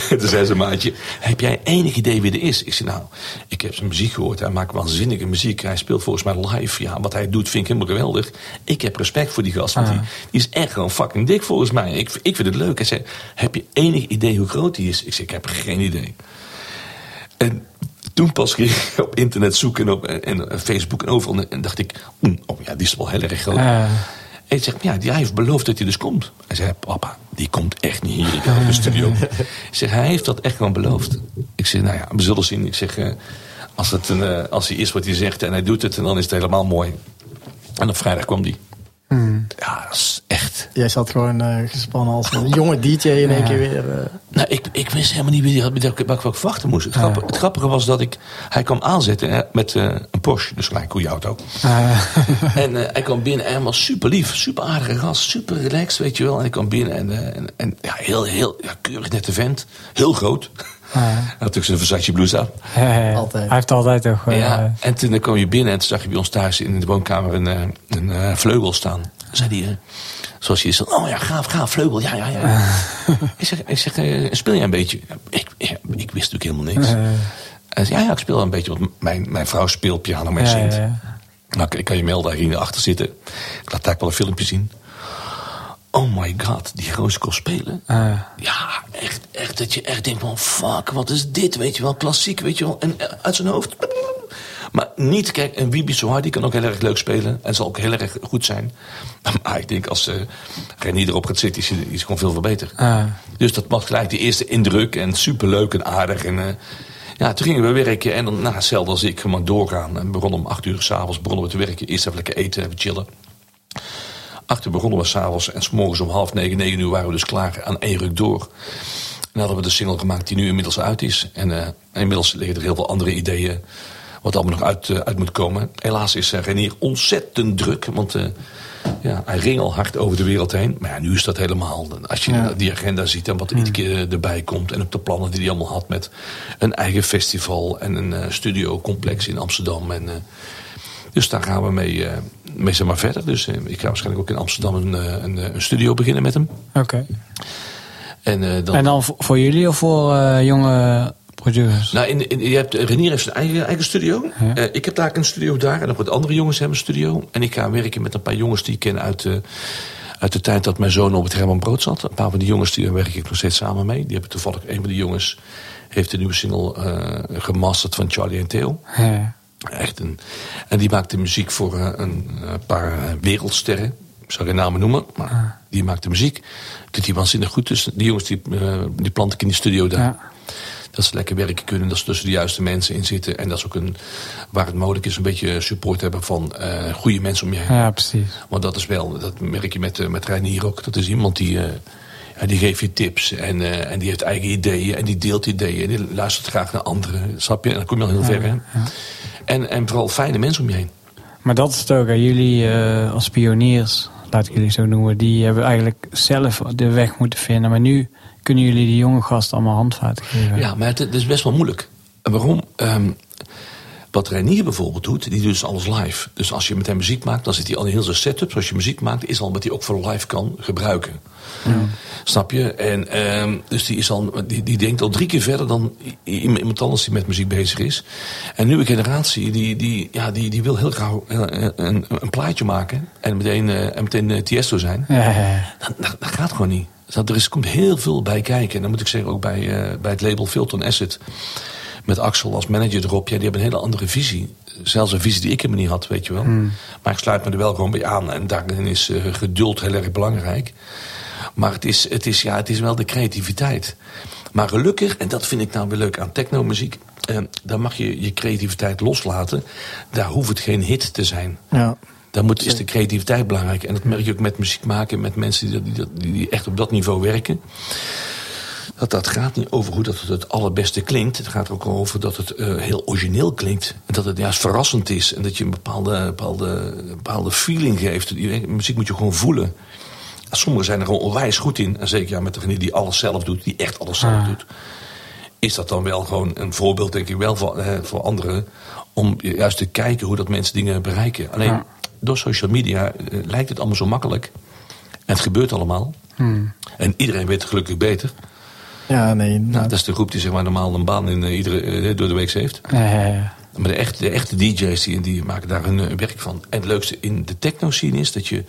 Toen zei ze maatje, heb jij enig idee wie er is? Ik zei, nou, ik heb zijn muziek gehoord. Hij maakt waanzinnige muziek. Hij speelt volgens mij live. Ja, wat hij doet vind ik helemaal geweldig. Ik heb respect voor die gast. Want ah. die, die, is echt gewoon fucking dik volgens mij. Ik, ik vind het leuk. Hij zei, heb je enig idee hoe groot hij is? Ik zei, ik heb geen idee. En toen pas ging ik op internet zoeken op, en, en Facebook en overal. En dacht ik, oh ja, die is wel heel erg groot. Uh. En ik zeg, ja, die, hij heeft beloofd dat hij dus komt. Hij zei, papa, die komt echt niet hier in de studio. ik zeg, hij heeft dat echt gewoon beloofd. Ik zeg, nou ja, we zullen zien. Ik zeg, uh, als, het een, uh, als hij is wat hij zegt en hij doet het, dan is het helemaal mooi. En op vrijdag kwam die. Hmm. Ja, dat is echt... Jij zat gewoon eh, gespannen als een jonge DJ in één Ja. keer weer. eh, Nou, ik, ik wist helemaal niet wie die had, wat ik, verwachten moest. Het, grappige, het grappige was dat ik... Hij kwam aanzetten hè, met eh, een Porsche, dus gelijk goede auto. Eh, En eh, hij kwam binnen en hij was super lief, super aardige gast, super relaxed, weet je wel. En hij kwam binnen en, eh, en, en ja, heel, heel ja, keurig nette vent. Heel groot. eh, Hij had natuurlijk zijn Versace blouse aan. Altijd. Hij heeft altijd toch... eh, ja, en toen kwam je binnen en toen zag je bij ons thuis in de woonkamer een, een eh, vleugel staan. Dan zei hij, zoals je is, oh ja, gaaf, gaaf, vleugel, ja, ja, ja. ik zeg, ik zeg eh, speel jij een beetje? Ik, ja, ik wist natuurlijk helemaal niks. Hij zei, ja, ja, ik speel wel een beetje, want mijn, mijn vrouw speelt piano, maar zingt. Nou, ik kan je mail daar hier achter zitten. Ik laat daar wel een filmpje zien. Oh my god, die kon spelen. Ja, echt, echt dat je echt denkt van fuck, wat is dit, weet je wel, klassiek, weet je wel, en eh, uit zijn hoofd. Maar niet, kijk, en Wiebe Sohar, die kan ook heel erg leuk spelen en zal ook heel erg goed zijn. Maar ik denk als uh, Renier erop gaat zitten, is hij, is gewoon veel verbeterd. eh, Dus dat was gelijk de eerste indruk en superleuk en aardig. En, uh, ja, toen gingen we werken en dan, nou, hetzelfde als ik, gewoon doorgaan. En begonnen om acht uur s'avonds, begonnen we te werken. Eerst even lekker eten, even chillen. Acht uur begonnen we s'avonds en s'morgens om half negen, negen uur waren we dus klaar aan één ruk door. En hadden we de single gemaakt die nu inmiddels uit is. En uh, inmiddels liggen er heel veel andere ideeën wat allemaal nog uit, uh, uit moet komen. Helaas is uh, Renier ontzettend druk, want uh, ja, hij ging al hard over de wereld heen. Maar ja, nu is dat helemaal, als je ja. die agenda ziet en wat er iedere keer erbij komt... en ook de plannen die hij allemaal had met een eigen festival en een uh, studiocomplex in Amsterdam... En, uh, dus daar gaan we mee, uh, mee zeg maar, verder. Dus ik ga waarschijnlijk ook in Amsterdam een, een, een studio beginnen met hem. Oké. Okay. En, dan... en dan voor jullie of voor jonge producers? Nou, in, in, je hebt, Renier heeft zijn eigen, eigen studio. Ja. Uh, ik heb daar een studio daar. En nog wat andere jongens hebben een studio. En ik ga werken met een paar jongens die ik ken uit, uh, uit de tijd dat mijn zoon op het Herman Brood zat. Een paar van die jongens die, daar werk ik nog steeds samen mee. Die hebben toevallig, een van die jongens heeft de nieuwe single uh, gemasterd van Charlie en Theo. Ja. Echt een, en die maakt de muziek voor een, een, paar wereldsterren. Ik zal geen namen noemen, maar die maakt de muziek. Doet die waanzinnig goed. Dus die jongens die, die plant ik in die studio daar. Ja. Dat ze lekker werken kunnen, dat ze tussen de juiste mensen in zitten. En dat ze ook een, waar het mogelijk is, een beetje support hebben van uh, goede mensen om je heen. Ja, precies. Want dat is wel, dat merk je met, uh, met Reinier ook. Dat is iemand die, uh, ja, die geeft je tips en, uh, en die heeft eigen ideeën en die deelt ideeën. En die luistert graag naar anderen, snap je? En dan kom je al heel ver, hè? Ja. En, en vooral fijne mensen om je heen. Maar dat is het ook, hè. jullie als pioniers, laat ik jullie zo noemen, die hebben eigenlijk zelf de weg moeten vinden. Maar nu kunnen jullie die jonge gasten allemaal handvaten geven. Ja, maar het, is best wel moeilijk. En waarom? Um, wat Renier bijvoorbeeld doet, die doet dus alles live. Dus als je met hem muziek maakt, dan zit hij al in heel zijn setup. Zoals je muziek maakt, is al wat hij ook voor live kan gebruiken. Ja. Snap je? En um, dus die, is al, die, die denkt al drie keer verder dan iemand anders die met muziek bezig is. En nieuwe generatie, die, die, ja, die, die wil heel graag een, een, een plaatje maken. En meteen, uh, en meteen uh, Tiesto zijn. Ja. Dat, dat, dat gaat gewoon niet. Er is, komt heel veel bij kijken. En dan moet ik zeggen, ook bij, uh, bij het label Filton Asset. Met Axel als manager erop. Ja, die hebben een hele andere visie. Zelfs een visie die ik helemaal niet had, weet je wel. Hmm. Maar ik sluit me er wel gewoon bij aan. En daarin is uh, geduld heel erg belangrijk. Maar het is, het, is, ja, het is wel de creativiteit. Maar gelukkig, en dat vind ik nou weer leuk aan technomuziek... Uh, dan mag je je creativiteit loslaten. Daar hoeft het geen hit te zijn. Ja. Dan moet, is de creativiteit belangrijk. En dat merk je ook met muziek maken, met mensen die, die, die echt op dat niveau werken. Dat, dat gaat niet over hoe dat het het allerbeste klinkt. Het gaat er ook over dat het uh, heel origineel klinkt. En dat het juist verrassend is. En dat je een bepaalde, bepaalde, bepaalde feeling geeft. Die, muziek moet je gewoon voelen. Sommigen zijn er gewoon onwijs goed in. En zeker ja, met degene die alles zelf doet, die echt alles zelf Ah. doet. Is dat dan wel gewoon een voorbeeld, denk ik wel, voor, eh, voor anderen. Om juist te kijken hoe dat mensen dingen bereiken. Alleen door social media eh, lijkt het allemaal zo makkelijk. En het gebeurt allemaal. Hmm. En iedereen weet het gelukkig beter. Ja, nee. Nou, dat is de groep die zeg maar, normaal een baan in, eh, iedere, eh, door de week heeft. Ja, ja, ja. Maar de echte, de echte DJ's die, die maken daar hun eh, werk van. En het leukste in de techno-scene is dat je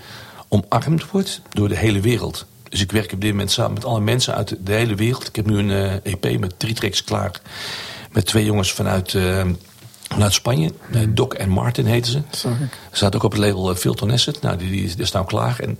omarmd wordt door de hele wereld. Dus ik werk op dit moment samen met alle mensen uit de hele wereld. Ik heb nu een eh, EP met drie tracks klaar. Met twee jongens vanuit, eh, vanuit Spanje. Eh, Doc en Martin heten ze. Ze staat ook op het label Filton Asset. Nou, die, die, is- nou klaar. En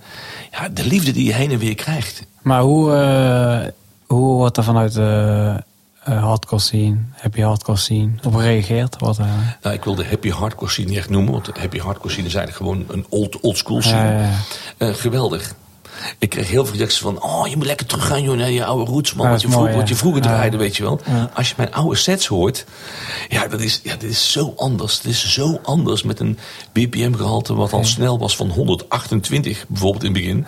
ja, de liefde die je heen en weer krijgt. Maar hoe, eh, hoe wordt er vanuit de eh, hardcore scene, happy hardcore scene op reageert? Wat, eh, Nou, ik wil de happy hardcore scene niet echt noemen. Want de happy hardcore scene is eigenlijk gewoon een old, old school scene. Eh, geweldig. Ik kreeg heel veel reacties van... Oh, je moet lekker teruggaan joh, naar je oude roots, man. Wat, je is vroeger, mooi, wat je ja. vroeger Ja. draaide, weet je wel. Als je mijn oude sets hoort... Ja, dat is, ja, dit is zo anders. Het is zo anders met een BPM-gehalte... wat al snel was van 128, bijvoorbeeld in het begin.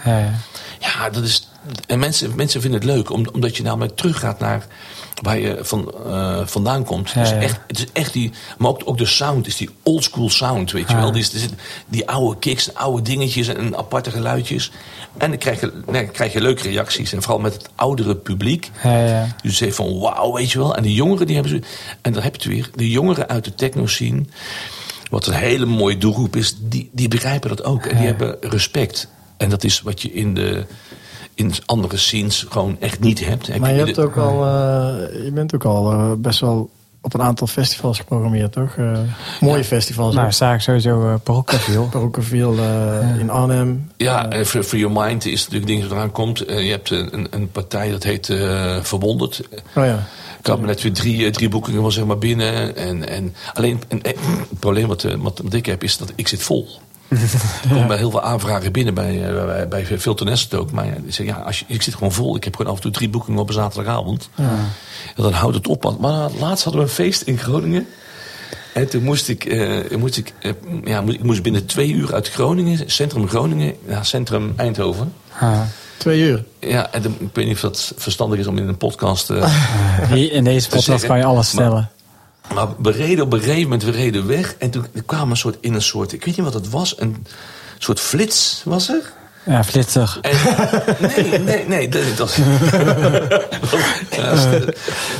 Ja, dat is. En mensen, mensen vinden het leuk, om- omdat je namelijk teruggaat naar waar je van, eh, vandaan komt. Ja, het, is ja. echt, het is echt die. Maar ook, ook de sound is die oldschool sound, weet je Ja. wel. Die, die oude kicks, oude dingetjes en aparte geluidjes. En dan krijg je, nee, krijg je leuke reacties. En vooral met het oudere publiek. Ja, ja. Dus zegt van wauw, weet je wel. En de jongeren die hebben ze. En dan heb je het weer. De jongeren uit de techno scene. Wat een hele mooie doelgroep is. Die, die begrijpen dat ook. En die hebben respect. En dat is wat je in de. In andere scenes gewoon echt niet hebt. Heb Maar je, in hebt ook al, eh, je bent ook al eh, best wel op een aantal festivals geprogrammeerd, toch? Eh, mooie festivals. Nou, sta ik sowieso uh. Barokkeville eh in Arnhem. Ja, en for, for Your Mind is natuurlijk ding dat eraan komt. Je hebt een, een partij dat heet eh, Verwonderd. Oh ja. Ik had me net weer drie, drie boekingen was zeg maar binnen. En, en alleen en, en, het probleem wat, wat, wat ik heb is dat ik zit vol. Er komen bij heel veel aanvragen binnen bij, eh, bij, bij Filter Nest ook. Maar ja, ik, zeg, ja, als je, ik zit gewoon vol. Ik heb gewoon af en toe drie boekingen op een zaterdagavond. En dan houdt het op. Maar laatst hadden we een feest in Groningen. En toen moest ik, eh, moest ik, eh, ja, ik moest binnen twee uur uit Groningen, centrum Groningen, ja, centrum Eindhoven. Twee uur. Ja, en dan- ik weet niet of dat verstandig is om in een podcast. in deze podcast kan je alles stellen. Maar we reden op een gegeven moment, we reden weg. En toen kwamen we een soort, in een soort, ik weet niet wat het was, een soort flits was er. Ja, flitser. En, nee, nee, nee, dat was...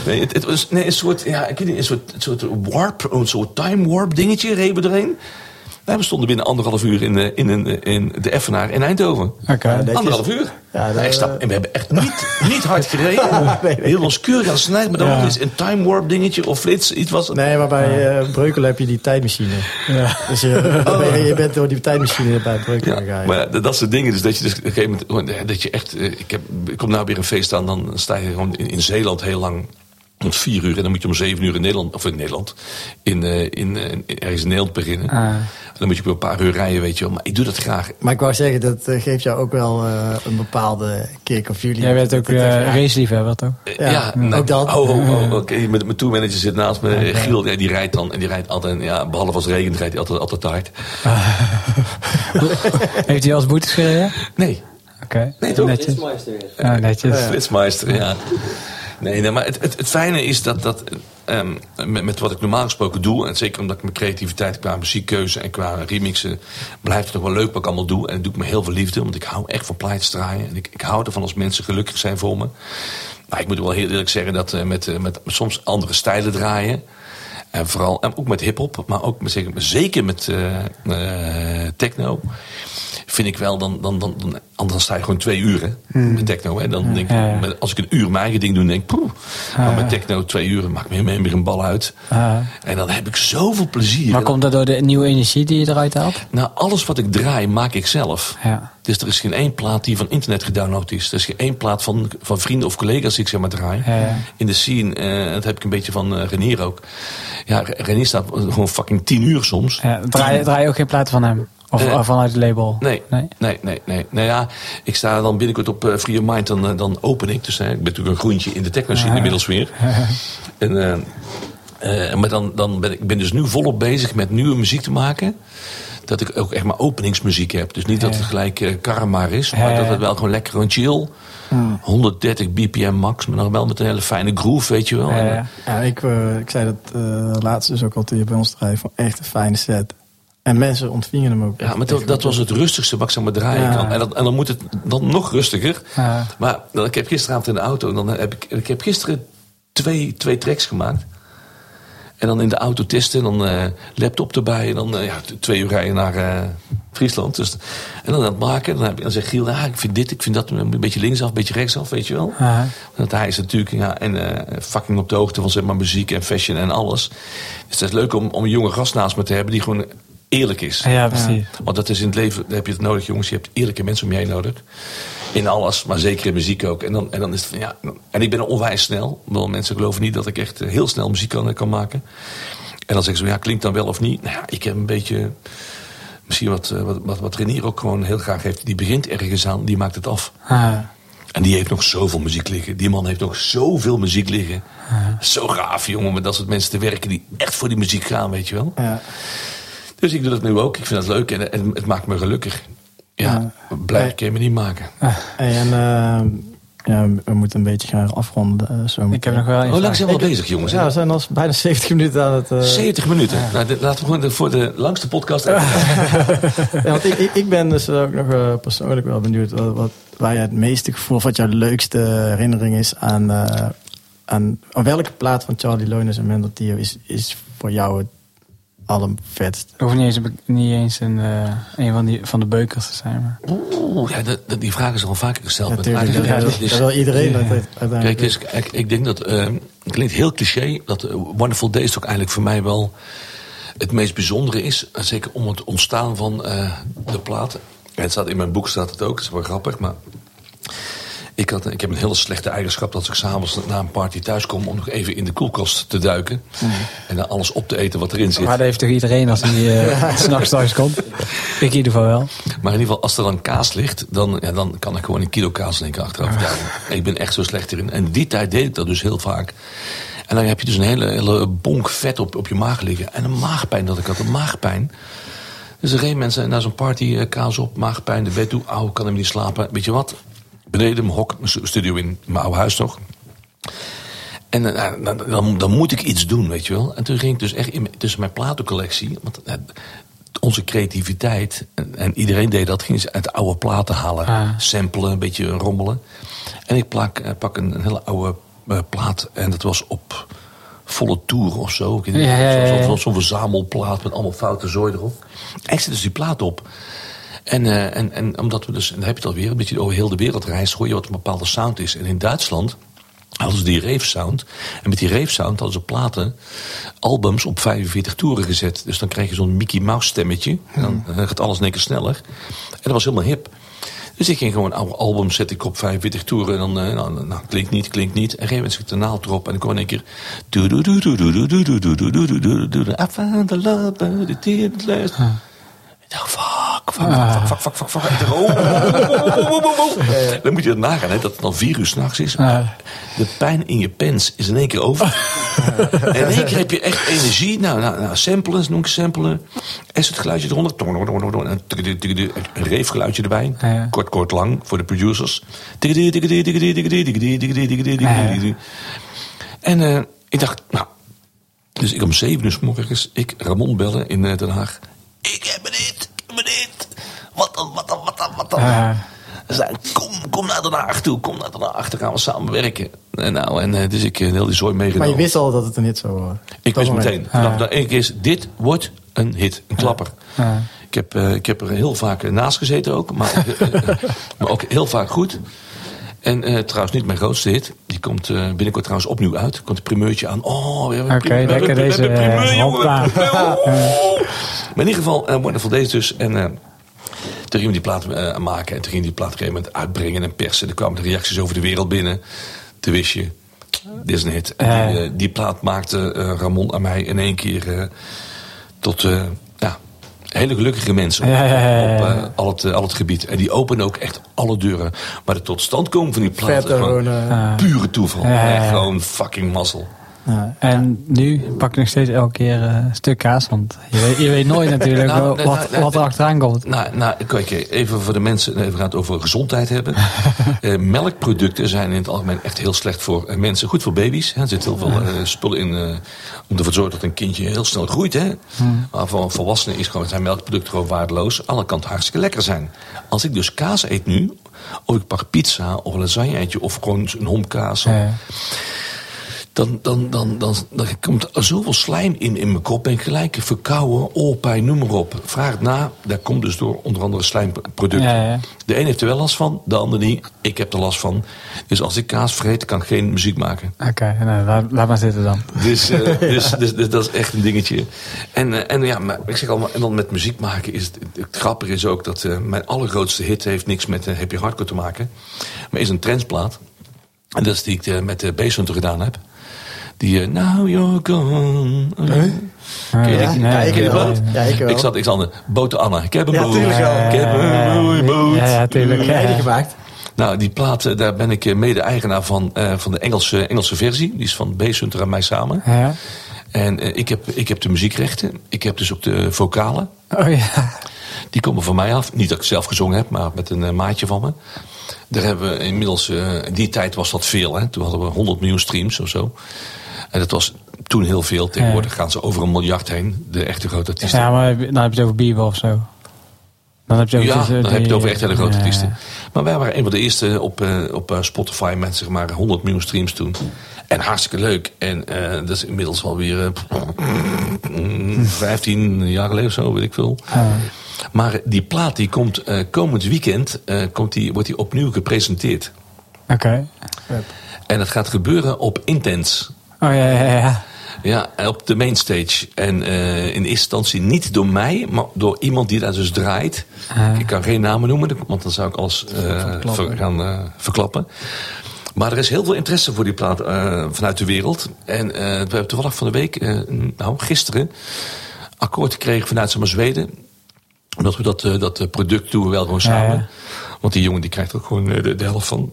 Nee, het, het was nee, een soort, ja, ik weet niet, een soort, een soort warp, een soort time warp dingetje reden we erheen. Nou, we stonden binnen anderhalf uur in, de- in, een- in de Effenaar in Eindhoven. Anderhalf uur. Ja, dat- stap, en we hebben echt niet, niet hard gereden. Heel ons keurig aan snijden, maar dan Ja. eens een time warp dingetje of flits, iets was. Nee, maar bij eh Breukelen heb je die tijdmachine. Ja. Dus je, ben je, je bent door die tijdmachine bij Breukelen Ja, gegaan. maar dat, soort dingen. Dus dat je dus op een gegeven moment, gewoon, dat je echt, eh, ik, heb, ik kom nou weer een feest aan, dan sta je gewoon in, in Zeeland heel lang. Om vier uur en dan moet je om zeven uur in Nederland, of in Nederland, in, eh, in, eh, in- ergens in Nederland beginnen. Ah. En dan moet je op een paar uur rijden, weet je wel. Maar ik doe dat graag. Maar ik wou zeggen, dat eh, geeft jou ook wel eh, een bepaalde kick of jullie. Jij bent ook uh, raceliefhebber, toch? Ja, Ja, nou, ook dat. Oh, oh, oh, oké. Met Mijn tourmanager zit naast me. eh, Giel, ja, die rijdt dan. En die rijdt altijd, ja, behalve als het regent, rijdt hij altijd, altijd hard. Heeft hij als boetes gereden? Nee, Oké. Nee, toch? Netjes. Ja, netjes. Flitsmeister, ja. Nee, nee maar het, het, het fijne is dat, dat ehm, met, met wat ik normaal gesproken doe... en zeker omdat ik mijn creativiteit qua muziekkeuze en qua remixen... blijft het wel leuk wat ik allemaal doe. En dat doe ik met heel veel liefde, want ik hou echt van plaatjes draaien. En ik, ik hou ervan als mensen gelukkig zijn voor me. Maar ik moet wel heel eerlijk zeggen dat eh, met, eh, met soms andere stijlen draaien... En vooral, en ook met hip-hop, maar ook met, zeker- met eh, eh, techno. Vind ik wel, dan, dan, dan, dan, anders sta je gewoon twee uur hè, met techno. Hè. Dan denk ik, met- als ik een uur mijn eigen ding doe, denk ik, poeh. Maar met techno twee uur maakt me weer een bal uit. En dan heb ik zoveel plezier. Maar komt dat door de nieuwe energie die je eruit haalt? nou, alles wat ik draai, maak ik zelf. Ja. Dus er is geen één plaat die van internet gedownload is. Er is geen één plaat van, van vrienden of collega's die ik zeg maar draai. Ja, ja. In de scene, eh, dat heb ik een beetje van eh, Renier ook. Ja, Renier staat gewoon fucking tien uur soms. Ja, draai, draai je ook geen plaat van hem? Of Eh, eh, vanuit het label? Nee, nee? nee, nee, nee. Nou ja, ik sta dan binnenkort op Free Your Mind, dan, dan open ik. Dus ik ben natuurlijk een groentje in de techno scene inmiddels weer. en, maar dan, dan ben ik ben dus nu volop bezig met nieuwe muziek te maken. Dat ik ook echt maar openingsmuziek heb. Dus niet dat het gelijk eh karma is, maar Ja. dat het wel gewoon lekker gewoon chill. 130 bpm max, maar nog wel met een hele fijne groove, weet je wel. Ja, En, eh, ja. Ja, ik, eh, ik zei dat eh laatst dus ook al toen je bij ons draaide. Van echt een fijne set. En mensen ontvingen hem ook. Ja, maar dat, dat was het rustigste wat ik zeg maar draaien Ja. kan. En, dat, en dan moet het dan nog rustiger. Ja. Maar dan, ik heb gisteravond in de auto, en dan heb ik, ik heb gisteren twee, twee tracks gemaakt. En dan in de auto testen, en dan eh, laptop erbij. En dan eh, ja, twee uur rijden naar eh, Friesland. Dus, en dan aan het maken. Dan, heb ik, dan zegt Giel, ja, ik vind dit, ik vind dat een beetje linksaf, een beetje rechtsaf, weet je wel. Aha. Want hij is natuurlijk ja, en, fucking op de hoogte van zeg maar, muziek en fashion en alles. Dus het is leuk om, om een jonge gast naast me te hebben die gewoon eerlijk is. Ja, precies. Want dat is in het leven, daar heb je het nodig, jongens. Je hebt eerlijke mensen om je heen nodig. In alles, maar zeker in muziek ook. En dan, en dan is het van, ja. En ik ben onwijs snel. Wel, mensen geloven niet dat ik echt eh, heel snel muziek kan, kan maken. En dan zeggen ze, ja, klinkt dan wel of niet? Nou ja, ik heb een beetje. Misschien wat, eh, wat, wat, wat Renier ook gewoon heel graag heeft. Die begint ergens aan, die maakt het af. Ah, En die heeft nog zoveel muziek liggen. Die man heeft nog zoveel muziek liggen. Zo gaaf, jongen, om met dat soort mensen te werken die echt voor die muziek gaan, weet je wel. Ja. Dus ik doe dat nu ook. Ik vind dat leuk en, en het maakt me gelukkig. Ja, blij kan je me niet maken. Hey, en eh, ja, we moeten een beetje gaan afronden. eh, zo ik heb nog wel een Hoe lang vraag. zijn we al bezig, jongens? Ja, we zijn al bijna 70 minuten aan het... eh, 70 minuten. Nou, laten we gewoon de- voor de langste podcast. Ja, want ik, ik, ik ben dus ook nog eh, persoonlijk wel benieuwd wat, wat, waar je het meeste gevoel, of wat jouw leukste herinnering is aan, eh, aan, aan welke plaat van Charlie Lones en Mendel Tio is, is voor jou het allervetst? Het hoeft niet eens, een- niet eens een, eh, een van, die, van de beukers te zijn. Maar. Oeh, ja, dat- dat- die vraag is al vaker gesteld. Natuurlijk, dat, uit. dat wil iedereen. Ja. Dat, heeft Kijk, uiteindelijk. dus, ik, ik denk dat, eh, het klinkt heel cliché, dat eh, Wonderful Days ook eigenlijk voor mij wel het meest bijzondere is. Zeker om het ontstaan van eh, de platen. En het staat in mijn boek staat het ook, dat is wel grappig, maar ik, had, ik heb een hele slechte eigenschap dat als ik s'avonds na een party thuis kom om nog even in de koelkast te duiken. En dan alles op te eten wat erin zit. Maar dat heeft toch iedereen als hij eh, s s'nachts thuis komt? Ik in ieder geval wel. Maar in ieder geval, als er dan kaas ligt, dan, ja, dan kan ik gewoon een kilo kaas in één keer achteraf duiken. Ik ben echt zo slecht erin. En die tijd deed ik dat dus heel vaak. En dan heb je dus een hele, hele bonk vet op, op je maag liggen. En een maagpijn dat ik had, een maagpijn. Dus er geen mensen na zo'n party, eh, kaas op, maagpijn, de bed toe. Auw, kan hem niet slapen. Weet je wat? Beneden mijn hok, mijn studio in, mijn oude huis toch. En eh, nou, dan, dan, dan moet ik iets doen, weet je wel. En toen ging ik dus echt in, tussen mijn platencollectie... Want eh, onze creativiteit, en, en iedereen deed dat... ging ze uit oude platen halen, Ah. samplen, een beetje rommelen. En ik plak, eh, pak een, een hele oude plaat... en dat was op volle tour of zo. Ja, ja, ja, zo'n- ja. verzamelplaat met allemaal foute zooi erop. En ik zet dus die plaat op... En, en, en omdat we dus, en dan heb je het alweer, een beetje over heel de wereld reizen hoor je wat een bepaalde sound is. En in Duitsland hadden ze die rave sound. En met die rave sound hadden ze platen, albums op 45 toeren gezet. Dus dan krijg je zo'n Mickey Mouse stemmetje. Dan gaat alles in een keer sneller. En dat was helemaal hip. Dus ik ging gewoon oude albums zet ik op 45 toeren. En dan, nou, klinkt niet, klinkt niet. En geen een zit de naald erop. En dan kwam in één keer... Ik dacht, dan moet je het nagaan, hè, dat het dan vier uur s'nachts is. De pijn in je pens is in één keer over. En in één keer heb je echt energie. Nou, nou, nou samplen, noem ik samplen. Is het geluidje eronder. Een reefgeluidje erbij. Kort, kort, lang voor de producers. En ik dacht, nou... Dus ik om zeven uur s ik Ramon bellen in Den Haag. Ik heb dan, zeiden, kom, kom naar Den Haag toe, kom naar Den Haag, dan gaan we samen werken. En nou, en eh, dus ik eh, heel die zooi maar meegenomen. je wist al dat het een hit zou worden. Ik wist meteen, vanaf de ene keer is, dit wordt een hit, een klapper. Ik, heb, eh, ik heb er heel vaak eh, naast gezeten ook, maar, ook, eh, maar ook heel vaak goed. En eh, trouwens niet mijn grootste hit. Die komt eh, binnenkort trouwens opnieuw uit. Komt een primeurtje aan. Oh, we hebben een. We lekker we deze, primeur, eh. Oh. Maar in ieder geval, uh, Wonderful Days dus. En eh, toen gingen we die plaat eh, maken. En toen ging die plaat op een gegeven moment uitbrengen en persen. Er kwamen de reacties over de wereld binnen. Toen wist je, dit is een hit. En die, eh, die plaat maakte eh, Ramon aan mij in één keer tot ja, hele gelukkige mensen Ja, ja, ja, ja. op al, het, al het gebied. En die openen ook echt alle deuren. Maar de totstandkoming van die plaat gewoon Ja. pure toeval. Gewoon fucking mazzel. Ja. En nu pak ik nog steeds elke keer eh, een stuk kaas. Want je weet, je weet nooit natuurlijk Nou, wel wat, nou, wat er achteraan komt. Nou, nou kijk, even voor de mensen, even gaan het over gezondheid hebben. Eh, melkproducten zijn in het algemeen echt heel slecht voor eh, mensen. Goed voor baby's. Hè. Er zit heel veel eh, spullen in om ervoor te zorgen dat een kindje heel snel groeit. Hè. Maar voor volwassenen is gewoon, zijn melkproducten gewoon waardeloos. Aan de andere kant hartstikke lekker zijn. Als ik dus kaas eet nu, of ik pak pizza of een lasagne of gewoon een homkaas. Ja. Dan, dan, dan, dan, dan komt er zoveel slijm in, in mijn kop. Ik gelijk verkouden, oorpijn, noem maar op. Vraag het na, daar komt dus door onder andere slijmproducten. Ja, ja. De een heeft er wel last van, de ander niet. Ik heb er last van. Dus als ik kaas vreet, kan ik geen muziek maken. Oké, nou, laat, laat maar zitten dan. Dus, eh, dus, dus, dus dat is echt een dingetje. En, eh, en ja, maar ik zeg al, en dan met muziek maken is het, het grappige is ook dat eh, mijn allergrootste hit heeft niks met happy hardcore te maken, maar is een trendsplaat. En dat is die ik met de uh, gedaan heb. Die uh, Now You're Gone. Nee? Ja, ja, ik wel. ik wel. Ik zat, ik zat aan de boot Anna. Ik heb een Ja, boot. Ik heb een mooie boot. Ja, ja, tuurlijk. Gemaakt? Nou, die plaat, eh, daar ben ik eh, mede-eigenaar van, eh, van de Engelse, Engelse versie. Die is van Bass Hunter en mij samen. Ja. En eh, ik, heb, ik heb de muziekrechten. Ik heb dus ook de vocalen. Oh ja. Die komen van mij af. Niet dat ik zelf gezongen heb, maar met een eh, maatje van me. Daar hebben we inmiddels, eh, in die tijd was dat veel. Hè? Toen hadden we 100 miljoen streams of zo. En dat was toen heel veel. Tegenwoordig gaan ze over een miljard heen. De echte grote artiesten. Ja, maar dan heb je het over Bieber of zo. Dan heb je het Ja, over dan die- heb je het over echt hele grote ja. artiesten. Maar wij waren een van de eerste op, eh, op eh, Spotify met zeg maar 100 miljoen streams toen. En hartstikke leuk. En eh, dat is inmiddels alweer eh, 15 jaar geleden of zo, weet ik veel. Maar die plaat die komt eh, komend weekend eh, komt die, wordt die opnieuw gepresenteerd. Oké. En dat gaat gebeuren op Intense. Oh ja, ja, ja. Ja, op de mainstage. En eh, in eerste instantie niet door mij, maar door iemand die daar dus draait. Ah. Ik kan geen namen noemen, want dan zou ik alles eh, ver- gaan eh, verklappen. Maar er is heel veel interesse voor die plaat eh, vanuit de wereld. En eh, we hebben toevallig van de week, eh, nou gisteren, akkoord gekregen vanuit zeg maar, Zweden. Omdat we dat, eh, dat product doen we wel gewoon samen. Want die jongen die krijgt er ook gewoon de, de helft van.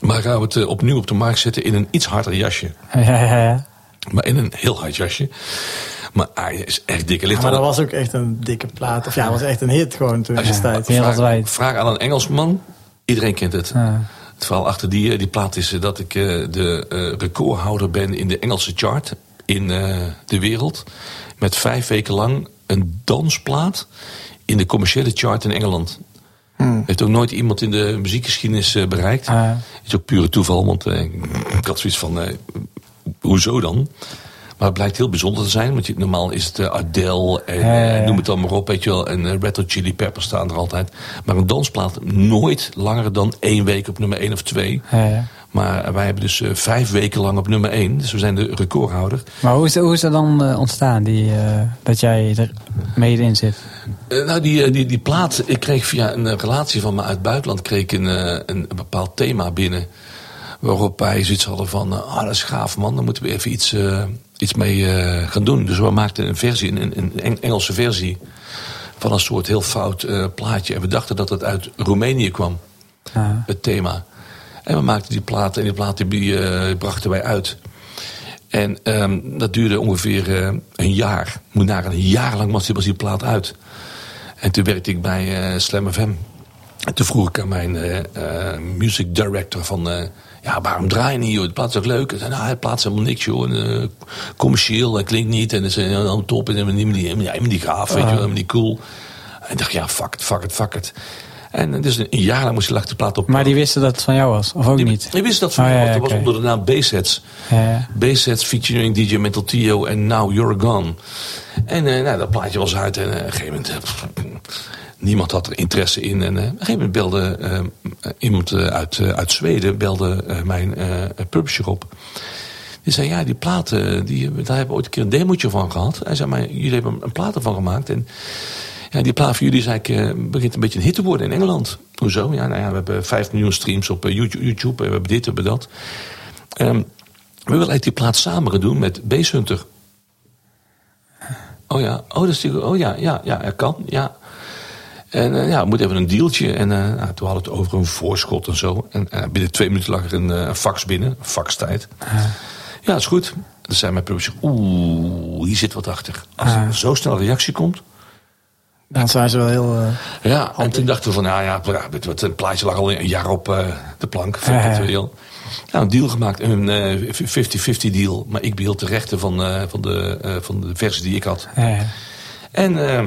Maar gaan we het eh, opnieuw op de markt zetten in een iets harder jasje. Ja, ja, ja. Maar in een heel hard jasje. Maar hij is echt dikke licht. Maar dat was ook echt een dikke plaat. Of ja, het was echt een hit gewoon toen Als je- destijds. Ja. wereldwijd. Vraag, vraag aan een Engelsman. Iedereen kent het. Ja. Het verhaal achter die, eh, die plaat is eh, dat ik eh, de eh, recordhouder ben in de Engelse chart in eh, de wereld. Met vijf weken lang een dansplaat in de commerciële chart in Engeland. Heeft ook nooit iemand in de muziekgeschiedenis eh, bereikt. Ah. is ook pure toeval, want eh, ik had zoiets van, eh, hoezo dan? Maar het blijkt heel bijzonder te zijn, want je, normaal is het Adele en noem het dan maar op, weet je wel. En Red Hot Chili Peppers staan er altijd. Maar een dansplaat nooit langer dan één week op nummer één of twee. Maar wij hebben dus eh, vijf weken lang op nummer één. Dus we zijn de recordhouder. Maar hoe is, hoe is dat dan eh, ontstaan, die, eh, dat jij er mede in zit? Nou, die, die, die plaat, ik kreeg via een relatie van me uit het buitenland kreeg ik een, een, een bepaald thema binnen. Waarop wij zoiets hadden van, ah, dat is gaaf man, daar moeten we even iets, iets mee gaan doen. Dus we maakten een versie, een, een Eng- Engelse versie van een soort heel fout plaatje. En we dachten dat het uit Roemenië kwam, Ja. het thema. En we maakten die plaat en die plaat die, eh, brachten wij uit. En ehm, dat duurde ongeveer eh, een jaar. Moet naar een jaar lang was die, was die plaat uit. En toen werkte ik bij eh Slam FM. En toen vroeg ik aan mijn music director van... ja, waarom draai je niet, joh? De plaat is ook leuk. Hij zei, nou, hij plaatst helemaal niks, joh. En, commercieel, en klinkt niet. En dat is helemaal top. En helemaal niet, helemaal niet, helemaal niet gaaf, weet je wel. Helemaal niet cool. En ik dacht, ja, fuck it, fuck it, fuck it. En dus een jaar lang moest je lag de plaat op. Maar die wisten dat het van jou was, of ook Die- niet? Die wist dat van Oh, ja, want dat was onder de naam B-Sets. Ja. B-Sets featuring DJ Mental Tio en Now You're Gone. En eh, nou, dat plaatje was uit en eh, op een gegeven moment... eh, pff, niemand had er interesse in. En eh, op een gegeven moment belde eh, iemand eh, uit, eh, uit Zweden... belde eh, mijn eh, publisher op. Die zei, ja, die platen, die, daar hebben we ooit een keer een demootje van gehad. Hij zei, maar jullie hebben een plaat ervan gemaakt. En ja, die plaat voor jullie is eigenlijk, eh, begint een beetje een hit te worden in Engeland. Hoezo? Ja, nou ja, we hebben 5 miljoen streams op eh, YouTube, en we hebben dit, we hebben dat. Ehm, we willen eigenlijk die plaat samen gaan doen met Base Hunter. Oh ja, oh, dat is die, oh ja, ja, ja, er kan, ja. En eh, ja, we moeten even een dealtje. En eh, nou, toen hadden we het over een voorschot en zo. En eh, binnen twee minuten lag er een, eh, fax binnen, een faxtijd. Ja, is goed. Dan zei mijn publisher, oeh, hier zit wat achter. Als er zo snel een reactie komt, Dan zijn ze wel heel... eh, ja, en toen dachten we van, nou ja, een plaatje lag al een jaar op eh, de plank. Virtueel. Nou, een deal gemaakt, een eh, 50-50 deal. Maar ik behield de rechten van, eh, van, de, eh, van de versie die ik had. En eh,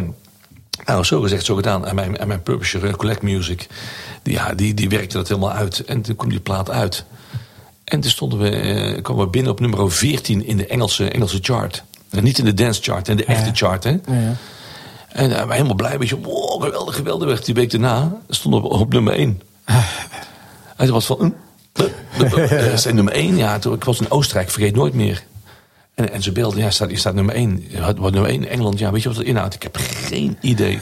nou, zo gezegd, zo gedaan. En mijn, en mijn publisher, eh, Collect Music, die, ja, die, die werkte dat helemaal uit. En toen kwam die plaat uit. En toen stonden we, eh, kwamen we binnen op nummer 14 in de Engelse, Engelse chart. En niet in de dance chart, in de echte chart. Hè? Ja. En uh, we helemaal blij. Weet je, wow, geweldig, geweldig. Die week daarna stonden we op, nummer 1. en toen was van... Uh, zijn nummer 1. Ja, toen, ik was in Oostenrijk, vergeet nooit meer. En, en ze beelden, ja, staat, je staat nummer 1. Wat nummer 1 in Engeland, ja, weet je wat dat inhoudt? Ik heb geen idee.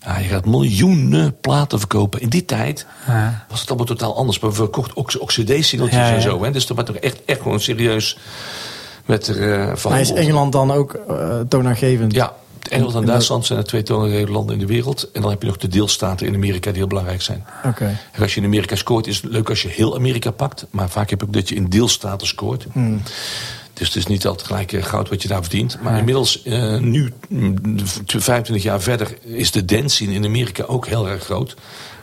Ja, je gaat miljoenen platen verkopen. In die tijd ja. was het allemaal totaal anders. Maar we verkochten ook, ook cd-singeltjes ja, en zo. Hè? Dus dat was toch echt, echt gewoon serieus met er uh, van. Maar is Engeland dan ook uh, toonaangevend? Ja, Engeland en Duitsland zijn de twee toonaangevende landen in de wereld. En dan heb je nog de deelstaten in Amerika die heel belangrijk zijn. Oké. Okay. Als je in Amerika scoort, is het leuk als je heel Amerika pakt. Maar vaak heb je ook dat je in deelstaten scoort. Hmm. Dus het is niet altijd gelijk goud wat je daar verdient. Maar inmiddels, uh, nu, 25 jaar verder, is de dance scene in Amerika ook heel erg groot.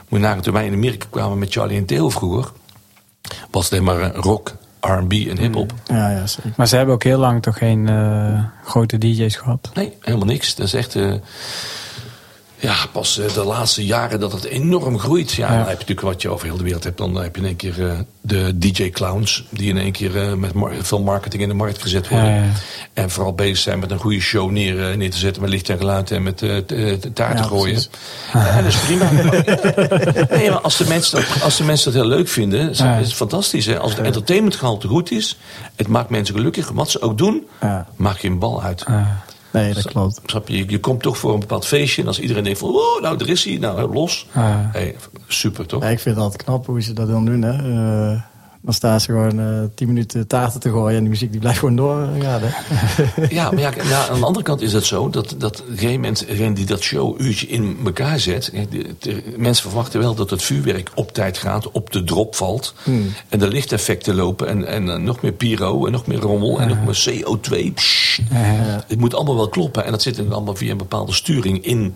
Moet je nagaan, toen wij in Amerika kwamen met Charlie en Theo vroeger... was het alleen maar rock, R&B en hip-hop. Ja, ja, zeker. Maar ze hebben ook heel lang toch geen uh, grote DJ's gehad? Nee, helemaal niks. Dat is echt... Uh, ja, pas de laatste jaren dat het enorm groeit. Ja, dan heb je natuurlijk wat je over heel de wereld hebt. Dan heb je in één keer uh, de DJ-clowns... die in één keer uh, met mar veel marketing in de markt gezet worden. Ja, ja. En vooral bezig zijn met een goede show neer, uh, neer te zetten... met licht en geluid en met taart te gooien. Ja, dat is prima. nee, maar als de, mensen dat, als de mensen dat heel leuk vinden... is het fantastisch. Hè? Als het entertainmentgehalte goed is... het maakt mensen gelukkig. Wat ze ook doen, maak je een bal uit. Nee, dat klopt. Snap je? je komt toch voor een bepaald feestje. En als iedereen denkt van, oh, nou, er is hij. Nou, los. Ah. Hey, super, toch? Ja, ik vind altijd knap hoe ze dat dan doen, hè. Uh, dan staan ze gewoon uh, tien minuten taarten te gooien en die muziek die blijft gewoon doorgaan. ja, maar ja, nou, aan de andere kant is het zo dat, dat geen mens, die dat show-uurtje in elkaar zet. De, de, mensen verwachten wel dat het vuurwerk op tijd gaat, op de drop valt. Hmm. En de lichteffecten lopen en, en uh, nog meer pyro en nog meer rommel en nog meer CO2. Psh, ja. Het moet allemaal wel kloppen en dat zit dan allemaal via een bepaalde sturing in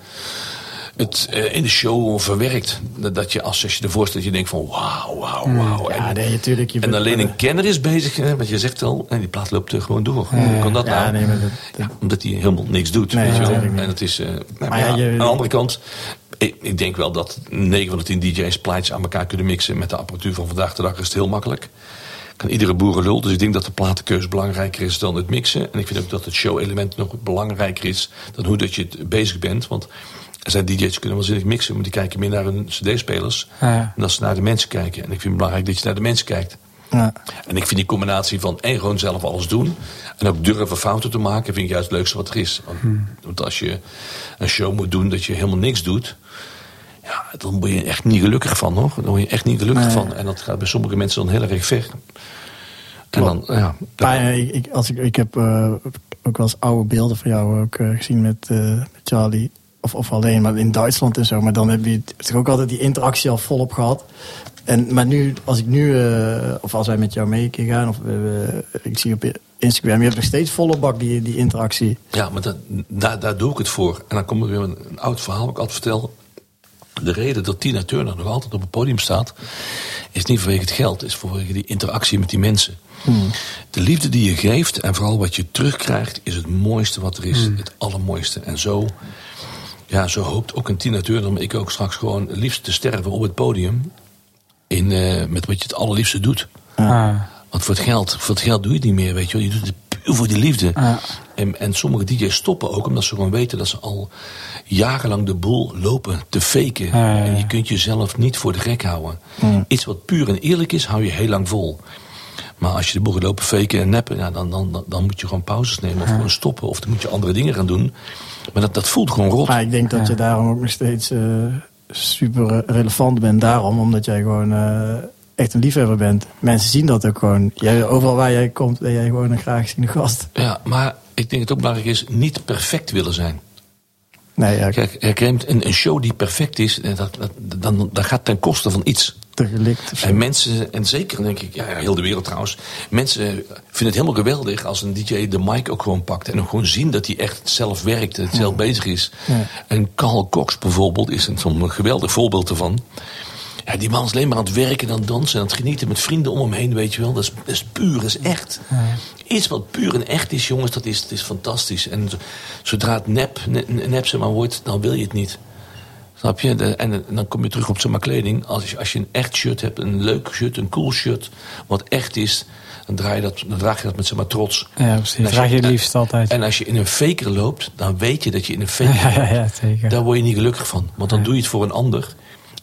het uh, in de show verwerkt. Dat je als, als je ervoor staat, je denkt van wauw, wauw, wauw. Ja, nee, natuurlijk. Je en alleen een kenner is bezig, hè, want je zegt al, en die plaat loopt er gewoon door. Hoe kan dat ja, nou? Nee, dat, dat... Ja, omdat hij helemaal niks doet. Nee, weet je wel? En het is, uh, maar Maar ja, ja, je- aan de andere kant, ik, ik denk wel dat 9 van de 10 DJ's plaatjes aan elkaar kunnen mixen. Met de apparatuur van vandaag de dag is het heel makkelijk. Kan iedere boerenlul. Dus ik denk dat de platenkeuze belangrijker is dan het mixen. En ik vind ook dat het show-element nog belangrijker is dan hoe dat je het bezig bent. Want er zijn DJ's die kunnen wel zinnig mixen, maar die kijken meer naar hun CD-spelers. Ja. En dat ze naar de mensen kijken. En ik vind het belangrijk dat je naar de mensen kijkt. Ja. En ik vind die combinatie van en gewoon zelf alles doen. En ook durven fouten te maken, vind ik juist het leukste wat er is. Want, want als je een show moet doen dat je helemaal niks doet. Ja, dan word je echt niet gelukkig van hoor. Dan word je echt niet gelukkig Nee. van. En dat gaat bij sommige mensen dan heel erg ver. En dan, ja. Maar ja, ik, als ik, ik heb eh, ook wel eens oude beelden van jou ook, eh, gezien met, eh, met Charlie. Of, of alleen maar in Duitsland en zo. Maar dan heb je toch ook altijd die interactie al volop gehad. En, maar nu, als ik nu, eh, of als wij met jou mee gaan, of we- we- ik zie op Instagram, je hebt nog steeds volle bak die, die interactie. Ja, maar dat, daar, daar doe ik het voor. En dan komt er weer een, een oud verhaal wat ik altijd vertel. De reden dat Tina Turner nog altijd op het podium staat... is niet vanwege het geld, is vanwege die interactie met die mensen. De liefde die je geeft en vooral wat je terugkrijgt... is het mooiste wat er is, het allermooiste. En zo, ja, zo hoopt ook een Tina Turner... maar ik ook straks gewoon liefst te sterven op het podium... In, eh, met wat je het allerliefste doet. Ah. Want voor het geld, voor het geld doe je het niet meer, weet je wel. Je doet het puur voor die liefde. Ja. En, en sommige DJ's stoppen ook omdat ze gewoon weten dat ze al jarenlang de boel lopen te faken. Ja. En je kunt jezelf niet voor de gek houden. Iets wat puur en eerlijk is, hou je heel lang vol. Maar als je de boel gaat lopen faken en neppen, ja, dan, dan, dan, dan moet je gewoon pauzes nemen. Of gewoon stoppen. Of dan moet je andere dingen gaan doen. Maar dat, dat voelt gewoon rot. Maar ik denk dat je daarom ook nog steeds eh, super relevant bent. Daarom, omdat jij gewoon eh, echt een liefhebber bent. Mensen zien dat ook gewoon. Jij, overal waar jij komt, ben jij gewoon een graag geziene gast. Ja, maar ik denk dat het ook belangrijk is niet perfect willen zijn. Nee, ja, Kijk, een, een show die perfect is, eh, dat, dat, dan, dat gaat ten koste van iets. gelikt. En mensen, en zeker denk ik, ja, heel de wereld trouwens. Mensen vinden het helemaal geweldig als een DJ de mic ook gewoon pakt. En ook gewoon zien dat hij echt zelf werkt, en zelf bezig is. Ja. En Carl Cox bijvoorbeeld is een, zo'n geweldig voorbeeld ervan. Ja, die man is alleen maar aan het werken en aan het dansen en aan het genieten met vrienden om hem heen, weet je wel. Dat is, dat is puur, dat is echt. Iets wat puur en echt is, jongens, dat is, dat is fantastisch. En zodra het nep, ne- nep zeg maar, wordt, dan wil je het niet. Snap je? En, en dan kom je terug op zomaar kleding. Als je, als je een echt shirt hebt, een leuk shirt, een cool shirt, wat echt is, dan, draai je dat, dan draag je dat met zeg maar trots. Ja, precies. Als Draag je liefst altijd. En als je in een faker loopt, dan weet je dat je in een faker Ja, ja, loopt. ja, zeker. Daar word je niet gelukkig van. Want dan doe je het voor een ander.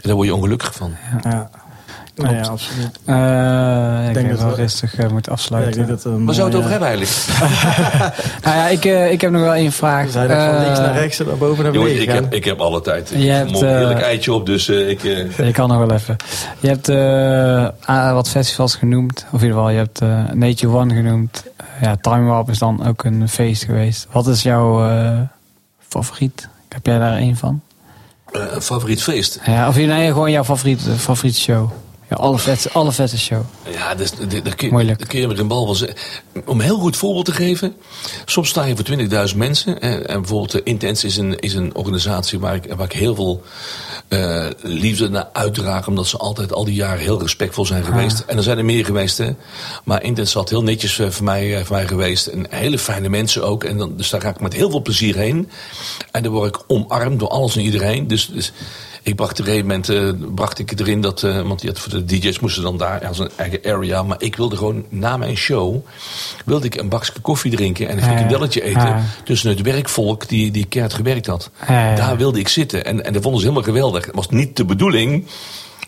En daar word je ongelukkig van. Ja. Nou ja, absoluut. Eh, ik denk denk dat dat we rustig eh, moeten Ja, ik afsluiten. denk dat zou het over hebben eigenlijk? Nou ja, ik, eh, ik heb nog wel één vraag. Zijn van Eh, links naar rechts en naar boven naar beneden. ik heb, ik heb alle tijd. Ik Je heb hebt, een heerlijk eh, eitje op, dus eh, ik... eh, Je kan nog wel even. Je hebt eh, wat festivals genoemd. Of in ieder geval, je hebt eh, Nature One genoemd. Eh, ja, Time Warp is dan ook een feest geweest. Wat is jouw eh, favoriet? Heb jij daar één van? Eh, favoriet feest. Ja, of nee, gewoon jouw favoriet, favoriete show. Ja, alle vette, alle vette show. Ja, dus, dat kun, Moeilijk. kun je met een bal wel zeggen. Om een heel goed voorbeeld te geven. Soms sta je voor 20.000 mensen. En, en bijvoorbeeld eh, Intense is een, is een organisatie waar ik, waar ik heel veel eh, liefde naar uitdraag. Omdat ze altijd al die jaren heel respectvol zijn geweest. En er zijn er meer geweest. Hè. Maar Intense had heel netjes eh, voor, mij, eh, voor mij geweest. En hele fijne mensen ook. En dan, dus daar ga ik met heel veel plezier heen. En dan word ik omarmd door alles en iedereen. Dus... dus ik bracht op een gegeven moment eh, bracht ik erin dat, eh, want die had voor de DJ's moesten dan daar als een eigen area, maar ik wilde gewoon na mijn show wilde ik een bakje koffie drinken en een frikandelletje eten Ja. tussen het werkvolk die die keihard gewerkt had. Ja. Daar wilde ik zitten en, en dat vonden ze helemaal geweldig. Het was niet de bedoeling.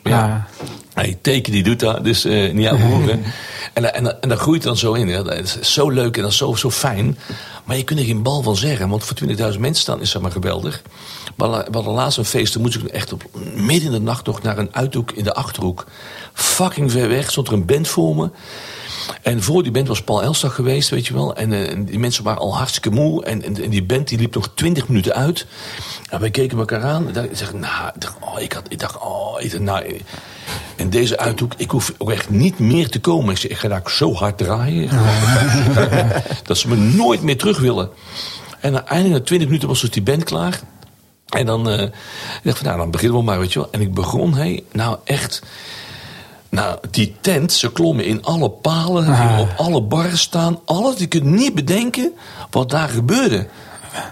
Ja. Hey, teken die doet dat, dus eh, niet aan horen. en, en, en dat groeit dan zo in. Dat is zo leuk en dat is zo, zo fijn. Maar je kunt er geen bal van zeggen. Want voor 20.000 mensen staan is dat maar geweldig. We hadden laatst een feest. Toen moest ik echt op, midden in de nacht nog naar een uithoek in de Achterhoek. Fucking ver weg. Stond er een band voor me. En voor die band was Paul Elstak geweest, weet je wel. En, eh, en die mensen waren al hartstikke moe. En, die band die liep nog 20 minuten uit. En wij keken elkaar aan. En ik dacht, nou, ik dacht, oh, ik, had, ik dacht, oh, ik nou, en deze uithoek, ik hoef ook echt niet meer te komen. Ik, zeg, ik ga daar zo hard draaien. dat ze me nooit meer terug willen. En uiteindelijk na 20 minuten was dus die band klaar. En dan eh, ik dacht van, nou, dan beginnen we maar, weet je wel. En ik begon, hé, nou echt... Nou, die tent, ze klommen in alle palen, gingen op alle barren staan. Alles, je kunt niet bedenken wat daar gebeurde.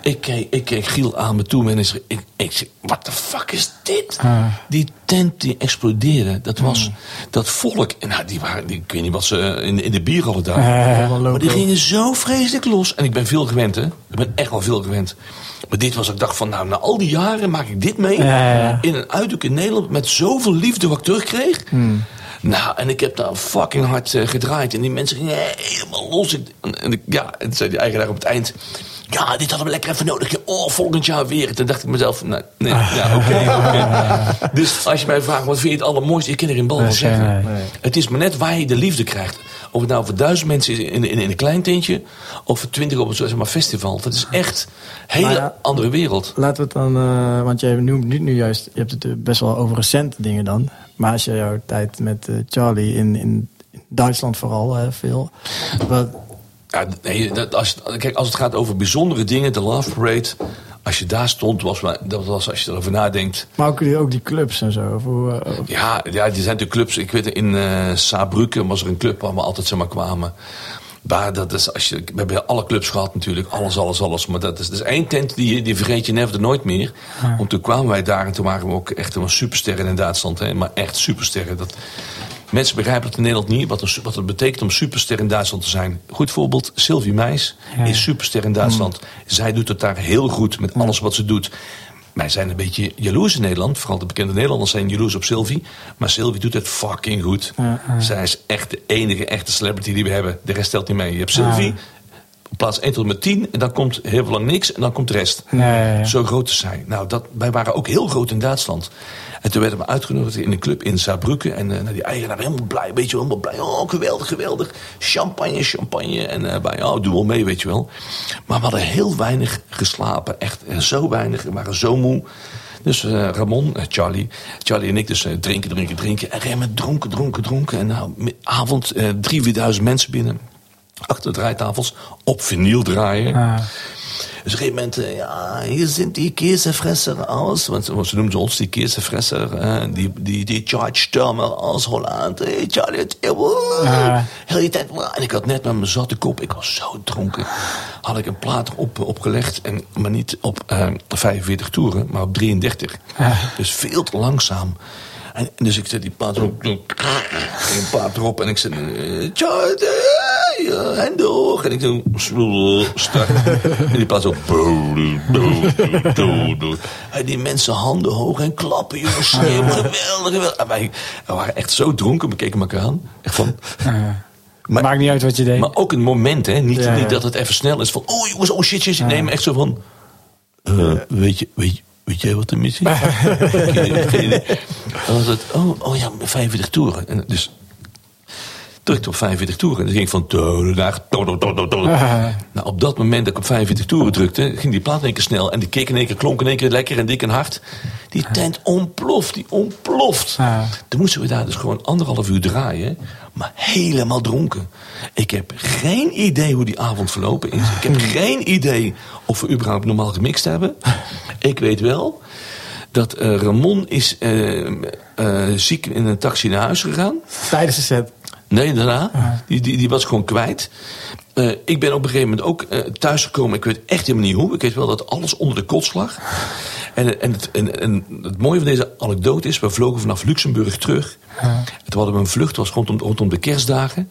Ik keek, ik keek Giel aan me toe en ik ik, ik zeg, what the fuck is dit? Ah. Die tent die explodeerde, dat was dat volk. En nou, die waren, die, ik weet niet wat ze eh, in, in de bier hadden daar. Eh, maar die gingen zo vreselijk los. En ik ben veel gewend, hè. Ik ben echt wel veel gewend. Maar dit was, ik dacht van, nou, na al die jaren maak ik dit mee. In een uithoek in Nederland met zoveel liefde wat ik terugkreeg. Nou, en ik heb daar fucking hard eh, gedraaid. En die mensen gingen helemaal los. En, ik, ja, en zei die eigenaar op het eind... Ja, dit hadden we lekker even nodig. Oh, volgend jaar weer. Toen dacht ik mezelf, nee, nee ja, oké, oké. Dus als je mij vraagt, wat vind je het allermooiste? Ik kan er geen bal Nee, zeggen. nee. Het is maar net waar je de liefde krijgt. Of het nou voor duizend mensen is in, in, in een klein tentje... of voor twintig op een zeg maar, festival. Dat is echt een hele ja, andere wereld. Laten we het dan, eh, want jij noemt nu, nu juist, je hebt het eh, best wel over recente dingen dan. Maar als je jouw tijd met eh, Charlie in, in Duitsland vooral eh, veel. Wat, Ja, nee, dat, als, kijk, als het gaat over bijzondere dingen, de Love Parade... als je daar stond, was, maar- dat was als je erover nadenkt... maar ook die, ook die clubs en zo. Of eh, of- Ja, ja, die zijn de clubs. Ik weet, in eh Saarbrücken was er een club waar we altijd zeg maar, kwamen. Maar dat is, als je, we hebben alle clubs gehad natuurlijk, alles, alles, alles. Maar dat is, dat is één tent, die, die vergeet je never nooit meer. Want toen kwamen wij daar en toen waren we ook echt een supersterren in Duitsland. Hè, maar echt supersterren. Dat, mensen begrijpen het in Nederland niet, wat, een, wat het betekent om superster in Duitsland te zijn. Goed voorbeeld, Sylvie Meis Ja. is superster in Duitsland. Zij doet het daar heel goed met alles wat ze doet. Wij zijn een beetje jaloers in Nederland. Vooral de bekende Nederlanders zijn jaloers op Sylvie. Maar Sylvie doet het fucking goed. Zij is echt de enige echte celebrity die we hebben. De rest stelt niet mee. Je hebt Sylvie, plaats 1 tot en met 10. En dan komt heel veel lang niks. En dan komt de rest. Ja. Zo groot is zij. Nou, dat, wij waren ook heel groot in Duitsland. En toen werden we uitgenodigd in een club in Saarbrücken. En nou, die eigenaar helemaal blij, weet je wel, helemaal blij. Oh, geweldig, geweldig. Champagne, champagne. En eh wij, oh, doe wel mee, weet je wel. Maar we hadden heel weinig geslapen. Echt eh, zo weinig. We waren zo moe. Dus Ramon, Charlie, Charlie en ik dus drinken, drinken, drinken. En remmen dronken, dronken, dronken. En nou, avond drie, vierduizend mensen binnen. Achter de draaitafels. Op vinyl draaien. Ah. Dus op een gegeven moment, eh, ja, hier zijn die Käsefresser aus. Want ze noemden ons die Käsefresser. eh, die, die, die George Stürmer aus Holland. Hey, Charlie, Ja. heel die tijd. En ik had net met mijn zatte kop, ik was zo dronken. Had ik een plaat op, opgelegd. En, maar niet op eh, 45 toeren, maar op 33. Dus veel te langzaam. En, dus ik zet die plaat erop. Een plaat erop. En ik zet. Charlie, eh, en door. En ik doe. Start. En die plaat zo. Die mensen handen hoog en klappen, jongens. Schreeuwen. Geweldig, geweldig. En wij we waren echt zo dronken. We keken elkaar aan. Echt van. Maar- Maakt niet uit wat je deed. Maar ook een moment, hè? Niet, Ja, ja. niet dat het even snel is van. Oh jongens, oh shit, shit. Nee, maar echt zo van. eh, weet, je, weet, je, weet jij wat de missie is? Dan was het. Oh, oh ja, 45 toeren. En dus drukte op 45 toeren. En dan ging ik van. to- naar to- to- to. Nou, op dat moment dat ik op 45 toeren drukte, ging die plaat in één keer snel. En die keek in één keer, klonk in één keer lekker en dik en hard. Die tent ontploft, die ontploft. Toen moesten we daar dus gewoon anderhalf uur draaien. Maar helemaal dronken. Ik heb geen idee hoe die avond verlopen is. Ik heb geen idee of we überhaupt normaal gemixt hebben. Ik weet wel dat eh, Ramon is eh, eh, ziek in een taxi naar huis gegaan. Tijdens de set. Nee, daarna. Die, die, die was gewoon kwijt. Eh, ik ben op een gegeven moment ook eh, thuisgekomen. Ik weet echt helemaal niet hoe. Ik weet wel dat alles onder de kots lag. En, en, het, en, en het mooie van deze anekdote is... we vlogen vanaf Luxemburg terug. En toen hadden we een vlucht, was rondom, rondom de kerstdagen.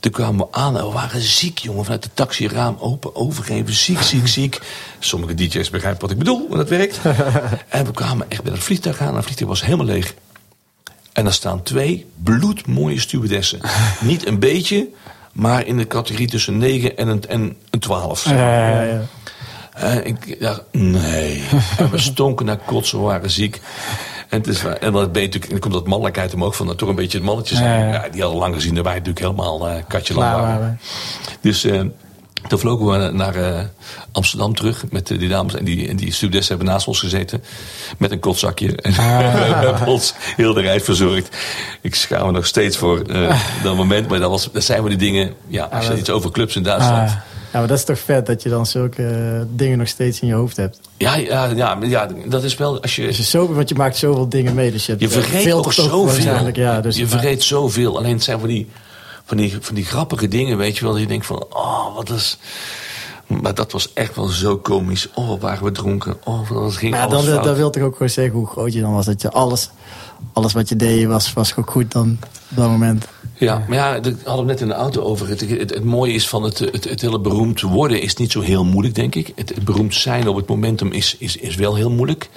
Toen kwamen we aan en we waren ziek, jongen. Vanuit de taxi, raam open, overgeven. Ziek, ziek, ziek. Sommige DJ's begrijpen wat ik bedoel, hoe dat werkt. en we kwamen echt bij het vliegtuig aan. En het vliegtuig was helemaal leeg. En daar staan twee bloedmooie stewardessen. Niet een beetje, maar in de categorie tussen 9 en een, en een 12. Ja, ja, Ja. En ik dacht, nee. En we stonken naar kotsen, we waren ziek. En, het is, en dan ben je natuurlijk, dan komt dat mannelijkheid hem ook van, dat toch een beetje het mannetje zijn. Ja, die hadden lang gezien dat wij natuurlijk helemaal eh katje lang waren. Dus eh, toen vlogen we naar eh, Amsterdam terug met die dames. En die, en die stewardessen hebben naast ons gezeten. Met een kotzakje. En we hebben ons heel de reis verzorgd. Ik schaam me nog steeds voor eh, dat moment. Maar dat, was, dat zijn we die dingen. Ja, als je iets over clubs in Duitsland. Ah. Ja, maar dat is toch vet dat je dan zulke eh, dingen nog steeds in je hoofd hebt. Ja, ja, ja, ja, dat is wel. Als je, je zo, want je maakt zoveel dingen mee. Dus je, hebt, Je vergeet veel ook zoveel. Ja, dus je vergeet zoveel. Alleen het zijn van die, van, die, van die grappige dingen, weet je wel. Dat je denkt van, oh, wat is... Maar dat was echt wel zo komisch. Oh, wat waren we dronken. Oh, wat ging Maar ja, alles dan, fout. dat wil toch ook gewoon zeggen hoe groot je dan was. Dat je alles, alles wat je deed was, was goed dan op dat moment. Ja, maar ja, daar hadden we net in de auto over. Het, het, het mooie is van het, het, het hele beroemd worden is niet zo heel moeilijk, denk ik. Het, het beroemd zijn op het momentum is, is, is wel heel moeilijk.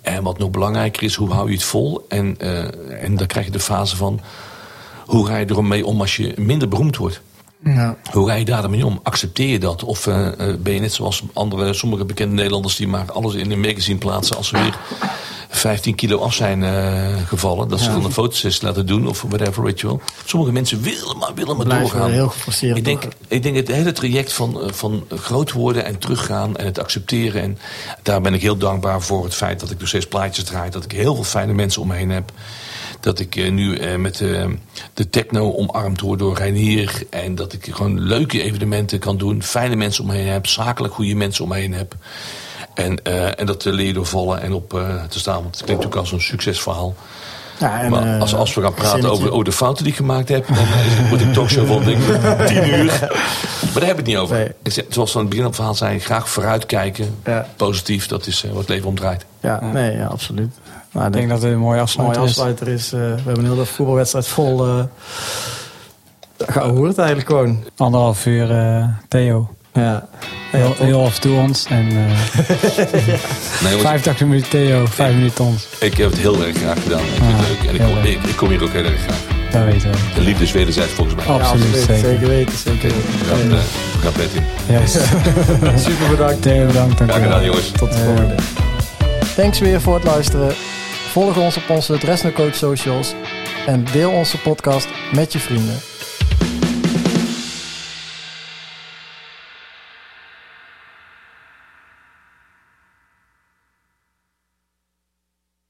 En wat nog belangrijker is, hoe hou je het vol? En, eh, en dan krijg je de fase van, hoe ga je ermee om als je minder beroemd wordt? Ja. Hoe ga je daarmee om? Accepteer je dat? Of eh, eh, ben je net zoals andere, sommige bekende Nederlanders die maar alles in een magazine plaatsen als ze weer 15 kilo af zijn eh, gevallen. Dat ze dan een fotosessie laten doen of whatever, weet je wel. Sommige mensen willen maar, willen maar Blijven doorgaan. heel ik denk, ik denk het hele traject van, van groot worden en teruggaan en het accepteren. En daar ben ik heel dankbaar voor het feit dat ik nog steeds plaatjes draai. Dat ik heel veel fijne mensen om me heen heb. Dat ik eh, nu eh, met eh, de techno omarmd word door Reinier. En dat ik gewoon leuke evenementen kan doen. Fijne mensen om me heen heb. Zakelijk goede mensen om me heen heb. En, en dat leer je door vallen en op te staan. Want het klinkt ook als een succesverhaal. Ja, en, maar als, als we gaan praten zinnetje. over, over de fouten die ik gemaakt heb, dan eh, wordt een talkshow van denk ik, tien uur. Maar daar heb ik het niet over. Nee. Ik zoals we aan het begin het verhaal zei, graag vooruitkijken. Ja. Positief, dat is eh, wat het leven omdraait. Ja, nee, ja, absoluut. Nou, Ik denk dat het een mooie mooie afsluiter is. afsluiter is. eh, we hebben een hele voetbalwedstrijd vol uh, gehoord eigenlijk gewoon. Anderhalf uur eh, Theo. Ja. Heel, heel af en toe ons. En eh Nee, jongens, 85 minuten Theo, 5 minuten ons. ik heb het heel erg graag gedaan. Ik vind het Ah, leuk. En ik kom, ik, ik kom hier ook heel erg graag. Dat weten we. De liefde is wederzijds volgens mij. Ja, Absoluut, zeker. zeker weten. Zeker weten. bed in. Yes. Super bedankt. Theo, bedankt. dank Graag je wel. gedaan jongens. Tot de volgende. Thanks weer voor het luisteren. Volg ons op onze Dresno Coach socials. En deel onze podcast met je vrienden.